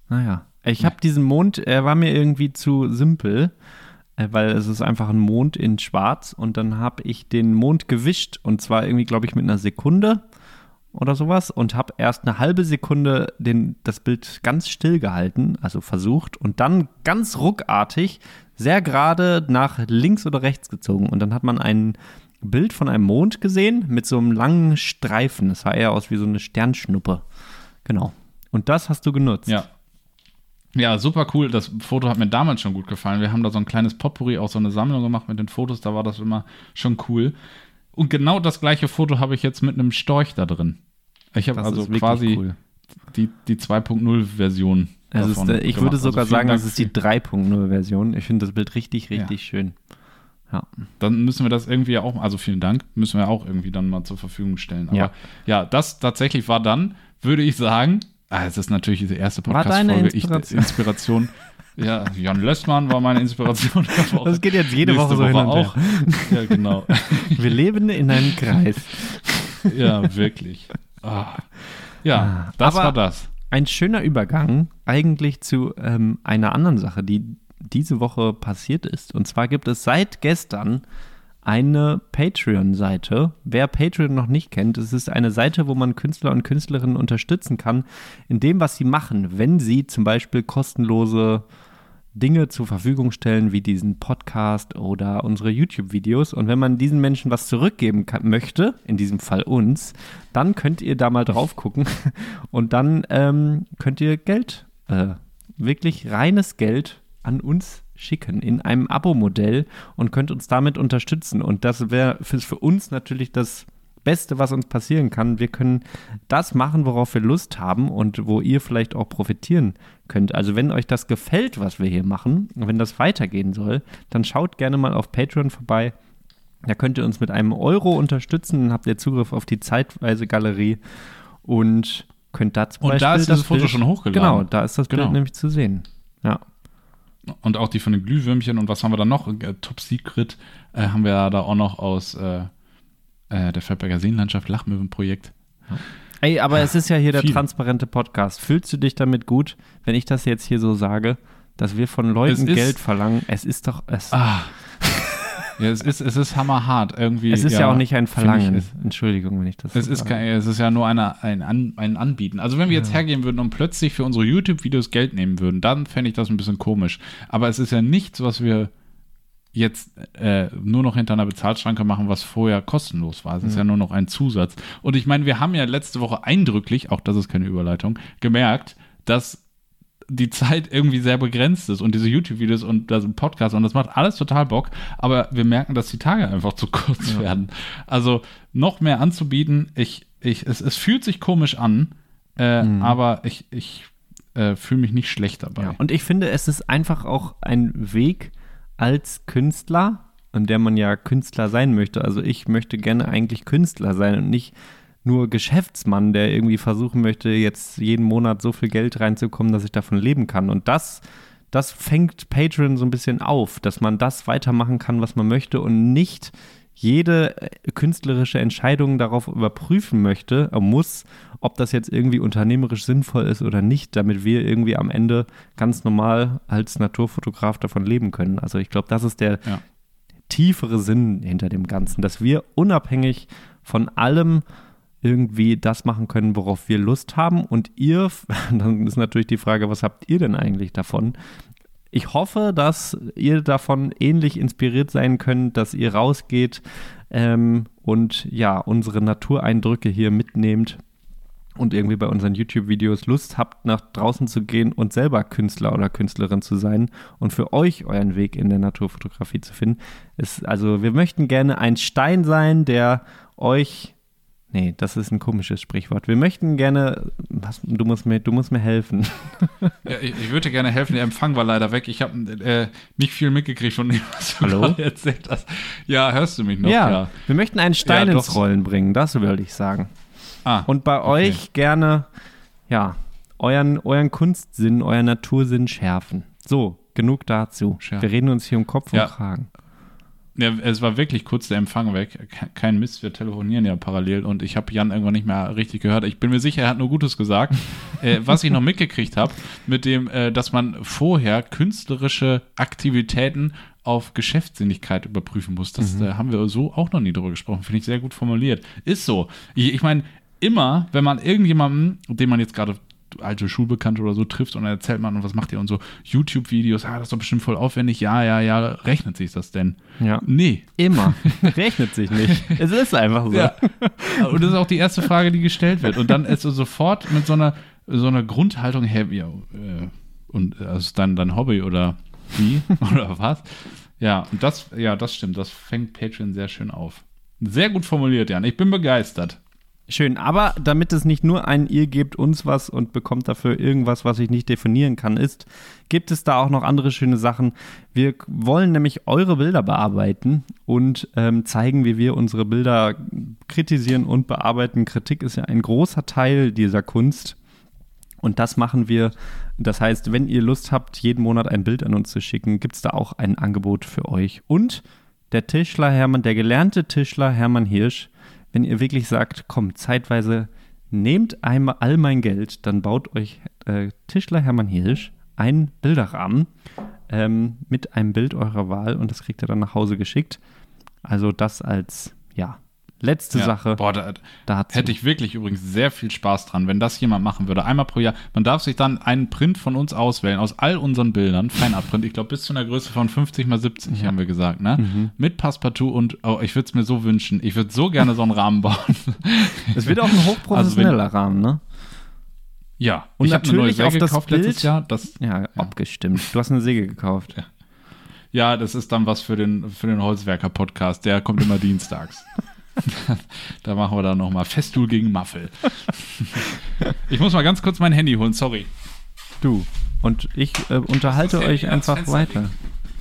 Naja. Ich habe diesen Mond, er war mir irgendwie zu simpel. Äh, weil es ist einfach ein Mond in Schwarz und dann habe ich den Mond gewischt und zwar irgendwie, glaube ich, mit einer Sekunde oder sowas und habe erst eine halbe Sekunde den, das Bild ganz still gehalten, also versucht und dann ganz ruckartig sehr gerade nach links oder rechts gezogen und dann hat man ein Bild von einem Mond gesehen mit so einem langen Streifen. Das sah eher aus wie so eine Sternschnuppe. Genau. Und das hast du genutzt. Ja, ja, super cool. Das Foto hat mir damals schon gut gefallen. Wir haben da so ein kleines Potpourri, auch so eine Sammlung gemacht mit den Fotos. Da war das immer schon cool. Und genau das gleiche Foto habe ich jetzt mit einem Storch da drin. Ich habe also quasi cool. die, die 2.0-Version. Also ich gemacht. würde sogar also sagen, das ist die 3.0-Version. Ich finde das Bild richtig, richtig ja. schön. Ja. Dann müssen wir das irgendwie auch, also vielen Dank, müssen wir auch irgendwie dann mal zur Verfügung stellen. Aber ja, ja das tatsächlich war dann, würde ich sagen, Ah, es ist natürlich die erste Podcast-Folge. Inspiration? Inspiration. Ja, Jan Lössmann war meine Inspiration. Das geht jetzt jede Woche so Woche hin auch. Ja, genau. Wir leben in einem Kreis. Ja, wirklich. Ah. Ja, ah, das Aber war das. Ein schöner Übergang eigentlich zu ähm, einer anderen Sache, die diese Woche passiert ist. Und zwar gibt es seit gestern eine Patreon-Seite. Wer Patreon noch nicht kennt, es ist eine Seite, wo man Künstler und Künstlerinnen unterstützen kann in dem, was sie machen, wenn sie zum Beispiel kostenlose Dinge zur Verfügung stellen, wie diesen Podcast oder unsere YouTube-Videos. Und wenn man diesen Menschen was zurückgeben kann, möchte, in diesem Fall uns, dann könnt ihr da mal drauf gucken und dann ähm, könnt ihr Geld, äh, wirklich reines Geld an uns schicken in einem Abo-Modell und könnt uns damit unterstützen. Und das wäre für, uns natürlich das Beste, was uns passieren kann. Wir können das machen, worauf wir Lust haben und wo ihr vielleicht auch profitieren könnt. Also wenn euch das gefällt, was wir hier machen, wenn das weitergehen soll, dann schaut gerne mal auf Patreon vorbei. Da könnt ihr uns mit einem Euro unterstützen, dann habt ihr Zugriff auf die zeitweise Galerie und könnt da zum und Beispiel da ist das Foto Bild, schon hochgeladen. Genau, da ist das Bild genau. nämlich zu sehen. Ja. Und auch die von den Glühwürmchen und was haben wir da noch? Äh, Top Secret äh, haben wir da auch noch aus äh, äh, der Feldberger Seenlandschaft Lachmöwenprojekt. Ja. Ey, aber es ist ja hier der Viel. transparente Podcast. Fühlst du dich damit gut, wenn ich das jetzt hier so sage, dass wir von Leuten Geld verlangen? Es ist doch. Es ah. Ja, es ist, es ist hammerhart irgendwie. Es ist ja, ja auch nicht ein Verlangen. Entschuldigung, wenn ich das es so ist sage. Kein, es ist ja nur eine, ein, An, ein Anbieten. Also wenn wir ja. jetzt hergehen würden und plötzlich für unsere YouTube-Videos Geld nehmen würden, dann fände ich das ein bisschen komisch. Aber es ist ja nichts, was wir jetzt äh, nur noch hinter einer Bezahlschranke machen, was vorher kostenlos war. Es ist ja nur noch ein Zusatz. Und ich meine, wir haben ja letzte Woche eindrücklich, auch das ist keine Überleitung, gemerkt, dass die Zeit irgendwie sehr begrenzt ist und diese YouTube-Videos und das Podcast und das macht alles total Bock, aber wir merken, dass die Tage einfach zu kurz ja. werden. Also noch mehr anzubieten, ich, ich, es, es fühlt sich komisch an, äh, mhm. aber ich, ich äh, fühle mich nicht schlecht dabei. Ja, und ich finde, es ist einfach auch ein Weg als Künstler, an der man ja Künstler sein möchte. Also ich möchte gerne eigentlich Künstler sein und nicht nur Geschäftsmann, der irgendwie versuchen möchte, jetzt jeden Monat so viel Geld reinzukommen, dass ich davon leben kann. Und das, das fängt Patreon so ein bisschen auf, dass man das weitermachen kann, was man möchte und nicht jede äh, künstlerische Entscheidung darauf überprüfen möchte, äh, muss, ob das jetzt irgendwie unternehmerisch sinnvoll ist oder nicht, damit wir irgendwie am Ende ganz normal als Naturfotograf davon leben können. Also ich glaube, das ist der ja. tiefere Sinn hinter dem Ganzen, dass wir unabhängig von allem irgendwie das machen können, worauf wir Lust haben. Und ihr, dann ist natürlich die Frage, was habt ihr denn eigentlich davon? Ich hoffe, dass ihr davon ähnlich inspiriert sein könnt, dass ihr rausgeht ähm, und ja, unsere Natureindrücke hier mitnehmt und irgendwie bei unseren YouTube-Videos Lust habt, nach draußen zu gehen und selber Künstler oder Künstlerin zu sein und für euch euren Weg in der Naturfotografie zu finden. Es, also wir möchten gerne ein Stein sein, der euch Nee, das ist ein komisches Sprichwort. Wir möchten gerne was, du, musst mir, du musst mir helfen. Ja, ich, ich, würde gerne helfen, der Empfang war leider weg. Ich habe äh, nicht viel mitgekriegt von dem, was du Hallo? erzählt hast. Ja, hörst du mich noch? Ja, ja. wir möchten einen Stein ja, ins Rollen bringen, das würde ich sagen. Ah, Und bei okay. euch gerne, ja, euren, euren Kunstsinn, euren Natursinn schärfen. So, genug dazu. Schärfen. Wir reden uns hier um Kopf und. Kragen. Ja, es war wirklich kurz der Empfang weg. Kein Mist, wir telefonieren ja parallel und ich habe Jan irgendwann nicht mehr richtig gehört. Ich bin mir sicher, er hat nur Gutes gesagt. äh, was ich noch mitgekriegt habe, mit dem, äh, dass man vorher künstlerische Aktivitäten auf Geschäftssinnigkeit überprüfen muss. Das mhm. äh, haben wir so auch noch nie drüber gesprochen. Finde ich sehr gut formuliert. Ist so. Ich, ich meine, immer, wenn man irgendjemanden, den man jetzt gerade alte Schulbekannte oder so trifft und erzählt man, und was macht ihr und so YouTube-Videos, ah, das ist doch bestimmt voll aufwendig, ja, ja, ja, rechnet sich das denn? Ja. Nee. Immer. rechnet sich nicht. Es ist einfach so. Ja. Und das ist auch die erste Frage, die gestellt wird. Und dann ist so sofort mit so einer, so einer Grundhaltung, hey, ja, äh, und das ist dann dein Hobby oder wie? oder was? Ja, und das, ja, das stimmt, das fängt Patreon sehr schön auf. Sehr gut formuliert, Jan. Ich bin begeistert. Schön, aber damit es nicht nur ein ihr gebt uns was und bekommt dafür irgendwas, was ich nicht definieren kann, ist, gibt es da auch noch andere schöne Sachen. Wir wollen nämlich eure Bilder bearbeiten und ähm, zeigen, wie wir unsere Bilder kritisieren und bearbeiten. Kritik ist ja ein großer Teil dieser Kunst. Und das machen wir. Das heißt, wenn ihr Lust habt, jeden Monat ein Bild an uns zu schicken, gibt es da auch ein Angebot für euch. Und der Tischler Hermann, der gelernte Tischler Hermann Hirsch, wenn ihr wirklich sagt, komm, zeitweise nehmt einmal all mein Geld, dann baut euch äh, Tischler Hermann Hirsch einen Bilderrahmen ähm, mit einem Bild eurer Wahl und das kriegt ihr dann nach Hause geschickt. Also das als, ja, Letzte ja, Sache. Boah, da, da hätte ich wirklich übrigens sehr viel Spaß dran, wenn das jemand machen würde. Einmal pro Jahr. Man darf sich dann einen Print von uns auswählen, aus all unseren Bildern. Feinabprint. Ich glaube, bis zu einer Größe von 50 mal 70 ja. haben wir gesagt, ne? Mhm. Mit Passepartout und, oh, ich würde es mir so wünschen. Ich würde so gerne so einen Rahmen bauen. Es wird auch ein hochprofessioneller also Rahmen, ne? Ja. Und ich natürlich auf das gekauft Bild, letztes Jahr. Das, ja, ja, abgestimmt. Du hast eine Säge gekauft. Ja. Ja, das ist dann was für den, für den Holzwerker-Podcast. Der kommt immer dienstags. da machen wir dann nochmal Festuhl gegen Muffel. ich muss mal ganz kurz mein Handy holen, sorry. Du. Und ich äh, unterhalte euch einfach weiter.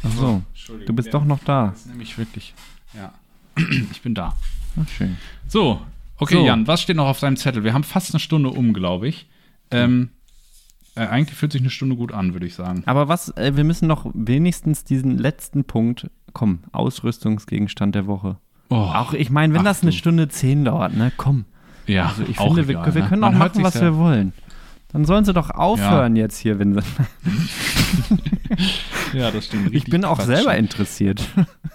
Ach so, du bist doch noch da. Das ist nämlich wirklich. Ja. Ich bin da. Ach, schön. So, okay, so. Jan, was steht noch auf deinem Zettel? Wir haben fast eine Stunde um, glaube ich. Ähm, äh, eigentlich fühlt sich eine Stunde gut an, würde ich sagen. Aber was, äh, wir müssen noch wenigstens diesen letzten Punkt, komm, Ausrüstungsgegenstand der Woche. Oh, auch ich meine, wenn das eine. Stunde zehn dauert, ne, komm. Ja, also ich finde, egal, wir, wir, können ne? auch machen, was ja. wir wollen. Dann sollen sie doch aufhören ja. jetzt hier, wenn sie. ja, das stimmt. Ich bin auch selber schon. interessiert.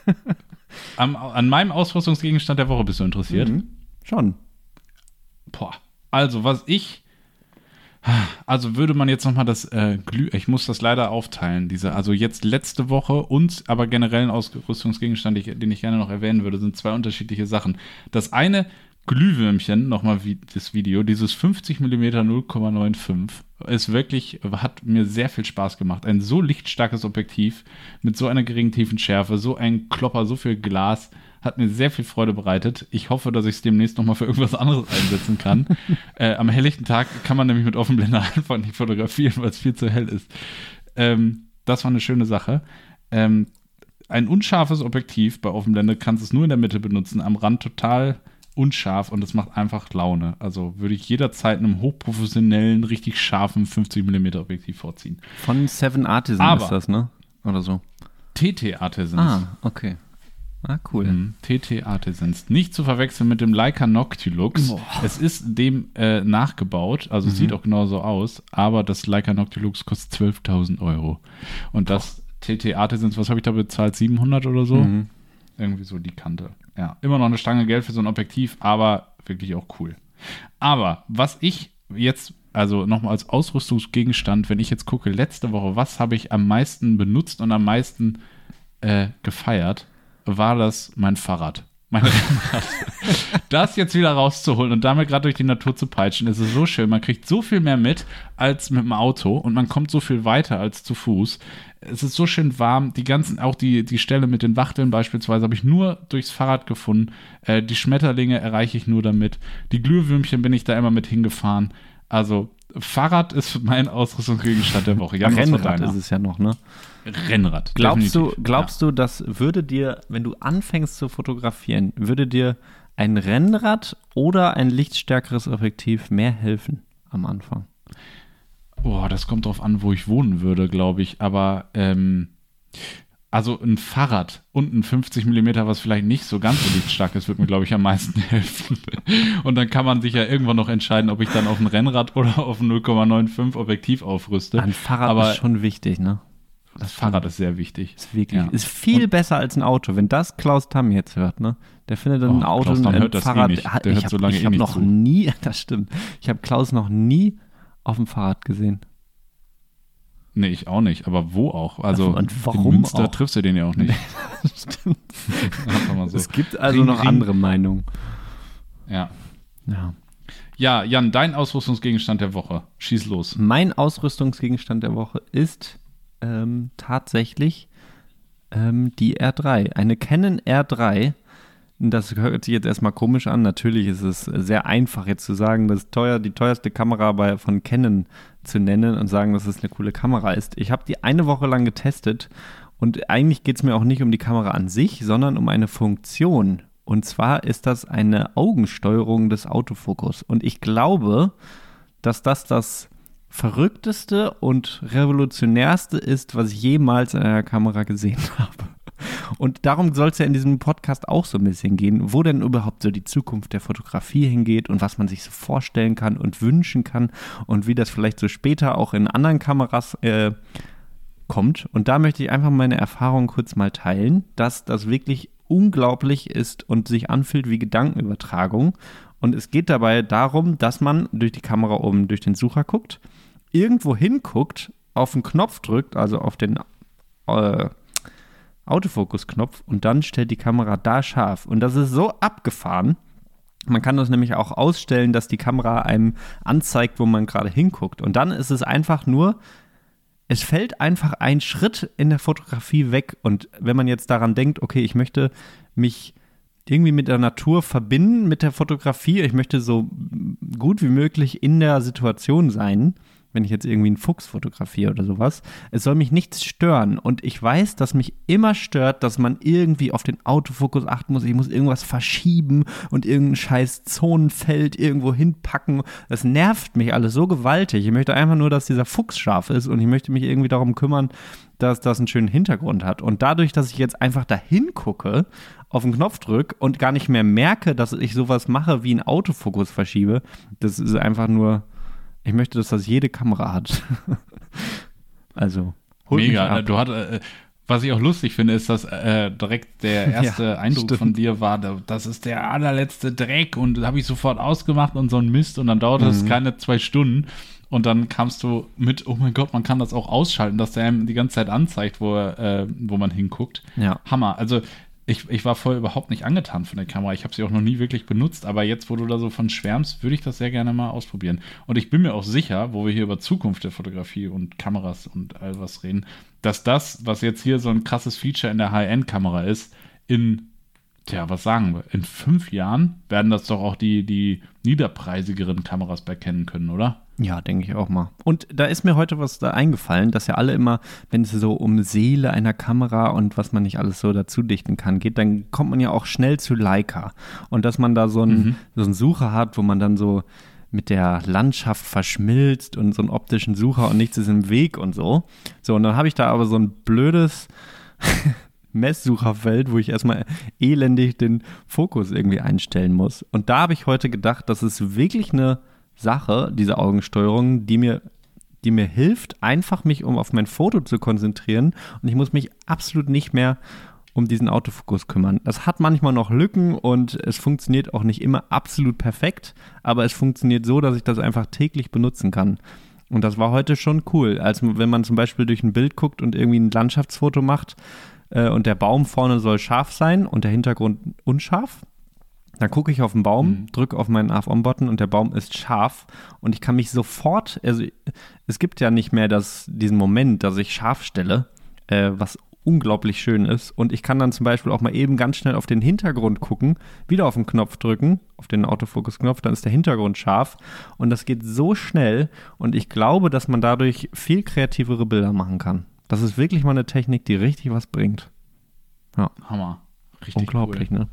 Am, an meinem Ausrüstungsgegenstand der Woche bist du interessiert? Mhm. Schon. Boah. Also, was ich also würde man jetzt nochmal das äh, Glüh, ich muss das leider aufteilen, diese, also jetzt letzte Woche und aber generell ein Ausrüstungsgegenstand, den ich gerne noch erwähnen würde, sind zwei unterschiedliche Sachen. Das eine Glühwürmchen, nochmal wie das Video, dieses 50 mm 0,95 ist wirklich, hat mir sehr viel Spaß gemacht. Ein so lichtstarkes Objektiv mit so einer geringen Tiefenschärfe, so ein Klopper, so viel Glas hat mir sehr viel Freude bereitet. Ich hoffe, dass ich es demnächst nochmal für irgendwas anderes einsetzen kann. äh, am helllichten Tag kann man nämlich mit Offenblende einfach nicht fotografieren, weil es viel zu hell ist. Ähm, das war eine schöne Sache. Ähm, ein unscharfes Objektiv bei Offenblende kannst du es nur in der Mitte benutzen, am Rand total unscharf und es macht einfach Laune. Also würde ich jederzeit einem hochprofessionellen, richtig scharfen 50mm Objektiv vorziehen. Von Seven Artisan Aber, ist das, ne? Oder so. TT Artisans. Ah, okay. Ah, cool. Mhm. TT Artisans. Nicht zu verwechseln mit dem Leica Noctilux. Boah. Es ist dem äh, nachgebaut, also mhm. sieht auch genauso aus, aber das Leica Noctilux kostet 12.000 Euro. Und das Boah. TT Artisans, was habe ich da bezahlt? 700 oder so? Mhm. Irgendwie so die Kante. Ja, immer noch eine Stange Geld für so ein Objektiv, aber wirklich auch cool. Aber was ich jetzt, also nochmal als Ausrüstungsgegenstand, wenn ich jetzt gucke, letzte Woche, was habe ich am meisten benutzt und am meisten äh, gefeiert? War das mein Fahrrad. Mein Rennrad. das jetzt wieder rauszuholen und damit gerade durch die Natur zu peitschen, ist so schön. Man kriegt so viel mehr mit als mit dem Auto und man kommt so viel weiter als zu Fuß. Es ist so schön warm. Die ganzen, auch die, die Stelle mit den Wachteln beispielsweise, habe ich nur durchs Fahrrad gefunden. Äh, die Schmetterlinge erreiche ich nur damit. Die Glühwürmchen bin ich da immer mit hingefahren. Also Fahrrad ist mein Ausrüstungsgegenstand der Woche. Jan, Rennrad ist es ja noch, ne? Rennrad. Glaubst definitiv. du, glaubst ja. du, das würde dir, wenn du anfängst zu fotografieren, würde dir ein Rennrad oder ein lichtstärkeres Objektiv mehr helfen am Anfang? Boah, das kommt drauf an, wo ich wohnen würde, glaube ich. Aber ähm, also ein Fahrrad und ein 50 mm, was vielleicht nicht so ganz so lichtstark ist, wird mir, glaube ich, am meisten helfen. Und dann kann man sich ja irgendwann noch entscheiden, ob ich dann auf ein Rennrad oder auf ein 0,95 Objektiv aufrüste. Ein Fahrrad Aber ist schon wichtig, ne? Das Fahrrad ist sehr wichtig. Ist wirklich, ja. ist viel und besser als ein Auto. Wenn das Klaus Tam jetzt hört, ne? Der findet dann oh, ein Auto Klaus ein hört das Fahrrad. Eh nicht. Der ich hört so lange ich eh noch zu. nie, das stimmt. Ich habe Klaus noch nie auf dem Fahrrad gesehen. Nee, ich auch nicht. Aber wo auch? Also und warum in Münster auch? triffst du den ja auch nicht. Stimmt. so. Es gibt also ring, noch andere Meinungen. Ja. Ja. Ja, Jan, dein Ausrüstungsgegenstand der Woche. Schieß los. Mein Ausrüstungsgegenstand der Woche ist ähm, tatsächlich ähm, die R3. Eine Canon R3 das hört sich jetzt erstmal komisch an. Natürlich ist es sehr einfach jetzt zu sagen, dass teuer, die teuerste Kamera bei, von Canon zu nennen und sagen, dass es eine coole Kamera ist. Ich habe die eine Woche lang getestet und eigentlich geht es mir auch nicht um die Kamera an sich, sondern um eine Funktion. Und zwar ist das eine Augensteuerung des Autofokus. Und ich glaube, dass das das verrückteste und revolutionärste ist, was ich jemals in einer Kamera gesehen habe. Und darum soll es ja in diesem Podcast auch so ein bisschen gehen, wo denn überhaupt so die Zukunft der Fotografie hingeht und was man sich so vorstellen kann und wünschen kann und wie das vielleicht so später auch in anderen Kameras äh, kommt. Und da möchte ich einfach meine Erfahrung kurz mal teilen, dass das wirklich unglaublich ist und sich anfühlt wie Gedankenübertragung. Und es geht dabei darum, dass man durch die Kamera oben durch den Sucher guckt, irgendwo hinguckt, auf den Knopf drückt, also auf den äh, Autofokus-Knopf und dann stellt die Kamera da scharf. Und das ist so abgefahren. Man kann das nämlich auch ausstellen, dass die Kamera einem anzeigt, wo man gerade hinguckt. Und dann ist es einfach nur, es fällt einfach ein Schritt in der Fotografie weg. Und wenn man jetzt daran denkt, okay, ich möchte mich irgendwie mit der Natur verbinden, mit der Fotografie, ich möchte so gut wie möglich in der Situation sein, wenn ich jetzt irgendwie einen Fuchs fotografiere oder sowas. Es soll mich nichts stören. Und ich weiß, dass mich immer stört, dass man irgendwie auf den Autofokus achten muss. Ich muss irgendwas verschieben und irgendein scheiß Zonenfeld irgendwo hinpacken. Das nervt mich alles so gewaltig. Ich möchte einfach nur, dass dieser Fuchs scharf ist und ich möchte mich irgendwie darum kümmern, dass das einen schönen Hintergrund hat. Und dadurch, dass ich jetzt einfach dahin gucke, auf den Knopf drücke und gar nicht mehr merke, dass ich sowas mache wie einen Autofokus verschiebe, das ist einfach nur ich möchte, dass das jede Kamera hat. also, Mega. Du hattest, äh, was ich auch lustig finde, ist, dass äh, direkt der erste ja, Eindruck stimmt. von dir war, das ist der allerletzte Dreck und habe ich sofort ausgemacht und so ein Mist und dann dauerte mhm. es keine zwei Stunden und dann kamst du mit, oh mein Gott, man kann das auch ausschalten, dass der einem die ganze Zeit anzeigt, wo, äh, wo man hinguckt. Ja. Hammer. Also ich, ich war vorher überhaupt nicht angetan von der Kamera. Ich habe sie auch noch nie wirklich benutzt, aber jetzt, wo du da so von schwärmst, würde ich das sehr gerne mal ausprobieren. Und ich bin mir auch sicher, wo wir hier über Zukunft der Fotografie und Kameras und all was reden, dass das, was jetzt hier so ein krasses Feature in der High-End-Kamera ist, in Tja, was sagen wir? In fünf Jahren werden das doch auch die, die niederpreisigeren Kameras bekennen können, oder? Ja, denke ich auch mal. Und da ist mir heute was da eingefallen, dass ja alle immer, wenn es so um Seele einer Kamera und was man nicht alles so dazu dichten kann geht, dann kommt man ja auch schnell zu Leica. Und dass man da so einen, mhm. so einen Sucher hat, wo man dann so mit der Landschaft verschmilzt und so einen optischen Sucher und nichts ist im Weg und so. So, und dann habe ich da aber so ein blödes Messsucherfeld, wo ich erstmal elendig den Fokus irgendwie einstellen muss. Und da habe ich heute gedacht, das ist wirklich eine Sache, diese Augensteuerung, die mir, die mir hilft, einfach mich um auf mein Foto zu konzentrieren. Und ich muss mich absolut nicht mehr um diesen Autofokus kümmern. Das hat manchmal noch Lücken und es funktioniert auch nicht immer absolut perfekt, aber es funktioniert so, dass ich das einfach täglich benutzen kann. Und das war heute schon cool. Als wenn man zum Beispiel durch ein Bild guckt und irgendwie ein Landschaftsfoto macht, äh, und der Baum vorne soll scharf sein und der Hintergrund unscharf. Dann gucke ich auf den Baum, mhm. drücke auf meinen AF-On-Button und der Baum ist scharf und ich kann mich sofort, also es gibt ja nicht mehr das, diesen Moment, dass ich scharf stelle, äh, was unglaublich schön ist. Und ich kann dann zum Beispiel auch mal eben ganz schnell auf den Hintergrund gucken, wieder auf den Knopf drücken, auf den Autofokus-Knopf, dann ist der Hintergrund scharf. Und das geht so schnell. Und ich glaube, dass man dadurch viel kreativere Bilder machen kann. Das ist wirklich mal eine Technik, die richtig was bringt. Ja. Hammer. Richtig Unglaublich, cool. ne?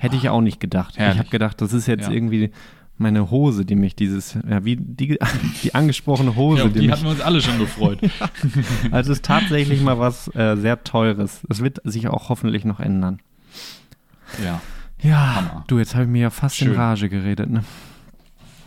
Hätte ich auch nicht gedacht. Herrlich. Ich habe gedacht, das ist jetzt ja. irgendwie meine Hose, die mich dieses, ja, wie die, die angesprochene Hose. Ja, die, die hatten wir uns alle schon gefreut. also es ist tatsächlich mal was äh, sehr Teures. Es wird sich auch hoffentlich noch ändern. Ja. Ja, Hammer. du, jetzt habe ich mir ja fast Schön. in Rage geredet, ne?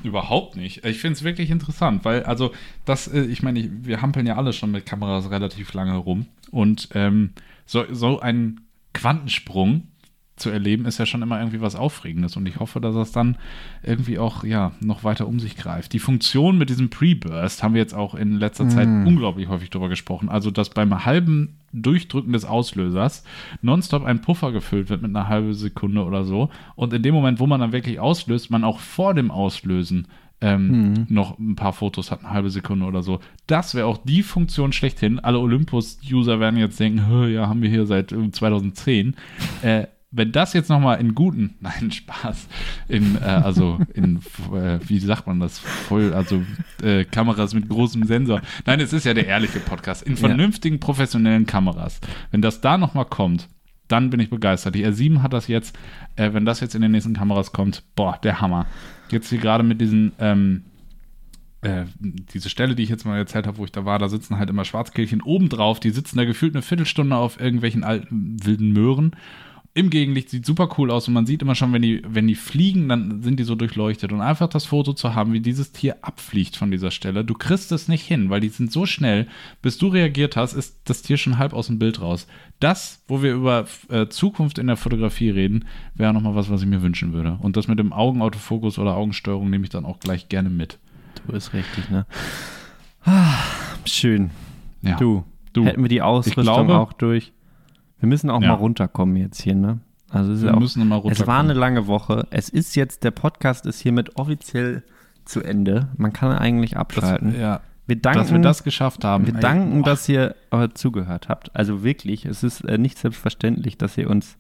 Überhaupt nicht. Ich finde es wirklich interessant, weil, also, das, äh, ich meine, wir hampeln ja alle schon mit Kameras relativ lange rum. Und ähm, so, so ein Quantensprung zu erleben, ist ja schon immer irgendwie was Aufregendes. Und ich hoffe, dass es dann irgendwie auch ja, noch weiter um sich greift. Die Funktion mit diesem Pre-Burst haben wir jetzt auch in letzter Zeit mm. unglaublich häufig drüber gesprochen. Also, dass beim halben Durchdrücken des Auslösers nonstop ein Puffer gefüllt wird mit einer halben Sekunde oder so. Und in dem Moment, wo man dann wirklich auslöst, man auch vor dem Auslösen ähm, mhm. noch ein paar Fotos hat, eine halbe Sekunde oder so. Das wäre auch die Funktion schlechthin. Alle Olympus-User werden jetzt denken, ja, haben wir hier seit 2010. Äh, wenn das jetzt nochmal in guten, nein, Spaß, in, äh, also in, äh, wie sagt man das, voll, also äh, Kameras mit großem Sensor. Nein, es ist ja der ehrliche Podcast. In vernünftigen, professionellen Kameras. Wenn das da nochmal kommt, dann bin ich begeistert. Die R7 hat das jetzt, äh, wenn das jetzt in den nächsten Kameras kommt, boah, der Hammer. Jetzt hier gerade mit diesen, ähm, äh, diese Stelle, die ich jetzt mal erzählt habe, wo ich da war, da sitzen halt immer Schwarzkehlchen obendrauf, die sitzen da gefühlt eine Viertelstunde auf irgendwelchen alten wilden Möhren im Gegenlicht sieht super cool aus und man sieht immer schon, wenn die, wenn die fliegen, dann sind die so durchleuchtet. Und einfach das Foto zu haben, wie dieses Tier abfliegt von dieser Stelle, du kriegst es nicht hin, weil die sind so schnell. Bis du reagiert hast, ist das Tier schon halb aus dem Bild raus. Das, wo wir über äh, Zukunft in der Fotografie reden, wäre nochmal was, was ich mir wünschen würde. Und das mit dem Augenautofokus oder Augensteuerung nehme ich dann auch gleich gerne mit. Du bist richtig, ne? Ah, schön. Ja. Du, du, hätten wir die Ausrüstung glaube, auch durch. Wir müssen auch ja. mal runterkommen jetzt hier, ne? Also wir auch, müssen mal runterkommen. Es war eine lange Woche. Es ist jetzt, der Podcast ist hiermit offiziell zu Ende. Man kann eigentlich abschalten. Das, ja. Wir danken, dass wir das geschafft haben. Wir danken, dass ihr äh, zugehört habt. Also wirklich, es ist äh, nicht selbstverständlich, dass ihr uns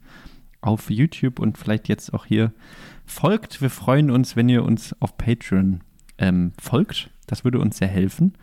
auf YouTube und vielleicht jetzt auch hier folgt. Wir freuen uns, wenn ihr uns auf Patreon ähm, folgt. Das würde uns sehr helfen.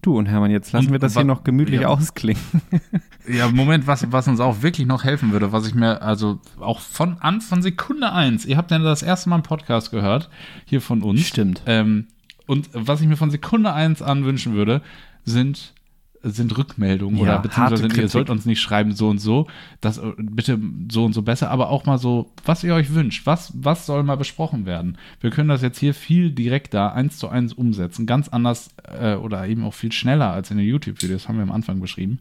Du und Hermann, jetzt lassen und, wir das hier noch gemütlich ja. ausklingen. Ja, Moment, was, was uns auch wirklich noch helfen würde, was ich mir, also auch von an von Sekunde eins, ihr habt ja das erste Mal einen Podcast gehört, hier von uns. Stimmt. Ähm, und was ich mir von Sekunde eins an wünschen würde, sind sind Rückmeldungen ja, oder beziehungsweise ihr sollt uns nicht schreiben so und so, das äh, bitte so und so besser, aber auch mal so, was ihr euch wünscht, was, was soll mal besprochen werden. Wir können das jetzt hier viel direkter eins zu eins umsetzen, ganz anders äh, oder eben auch viel schneller als in den YouTube-Videos, haben wir am Anfang beschrieben.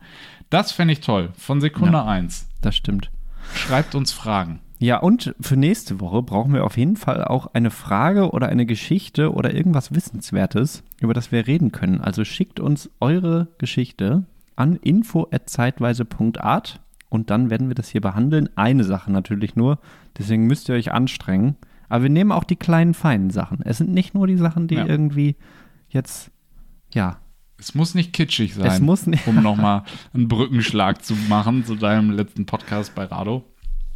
Das fände ich toll, von Sekunde ja, eins. Das stimmt. Schreibt uns Fragen. Ja, und für nächste Woche brauchen wir auf jeden Fall auch eine Frage oder eine Geschichte oder irgendwas Wissenswertes, über das wir reden können. Also schickt uns eure Geschichte an info@zeitweise.art und dann werden wir das hier behandeln. Eine Sache natürlich nur, deswegen müsst ihr euch anstrengen. Aber wir nehmen auch die kleinen, feinen Sachen. Es sind nicht nur die Sachen, die ja. irgendwie jetzt, ja. Es muss nicht kitschig sein, es muss nicht um nochmal einen Brückenschlag zu machen zu deinem letzten Podcast bei Rado.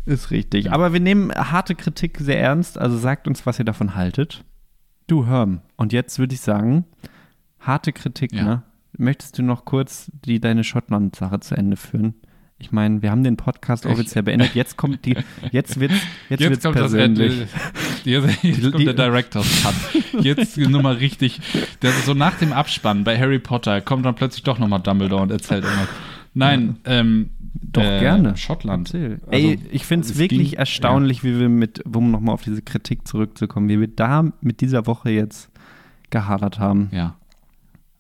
Ist richtig. Aber wir nehmen harte Kritik sehr ernst. Also sagt uns, was ihr davon haltet. Du, Herm. Und jetzt würde ich sagen, harte Kritik, ja. ne? Möchtest du noch kurz die deine Schottland-Sache zu Ende führen? Ich meine, wir haben den Podcast offiziell beendet. Jetzt kommt die, jetzt wird's, jetzt, jetzt wird's kommt persönlich. Das, jetzt, jetzt kommt der Director's Cut. Jetzt nochmal richtig. Das so nach dem Abspann bei Harry Potter kommt dann plötzlich doch nochmal Dumbledore und erzählt irgendwas. Nein, ähm, doch äh, gerne. Schottland. Also, Ey, ich finde es wirklich ging, erstaunlich, ja. wie wir mit, um nochmal auf diese Kritik zurückzukommen, wie wir da mit dieser Woche jetzt gehadert haben. Ja.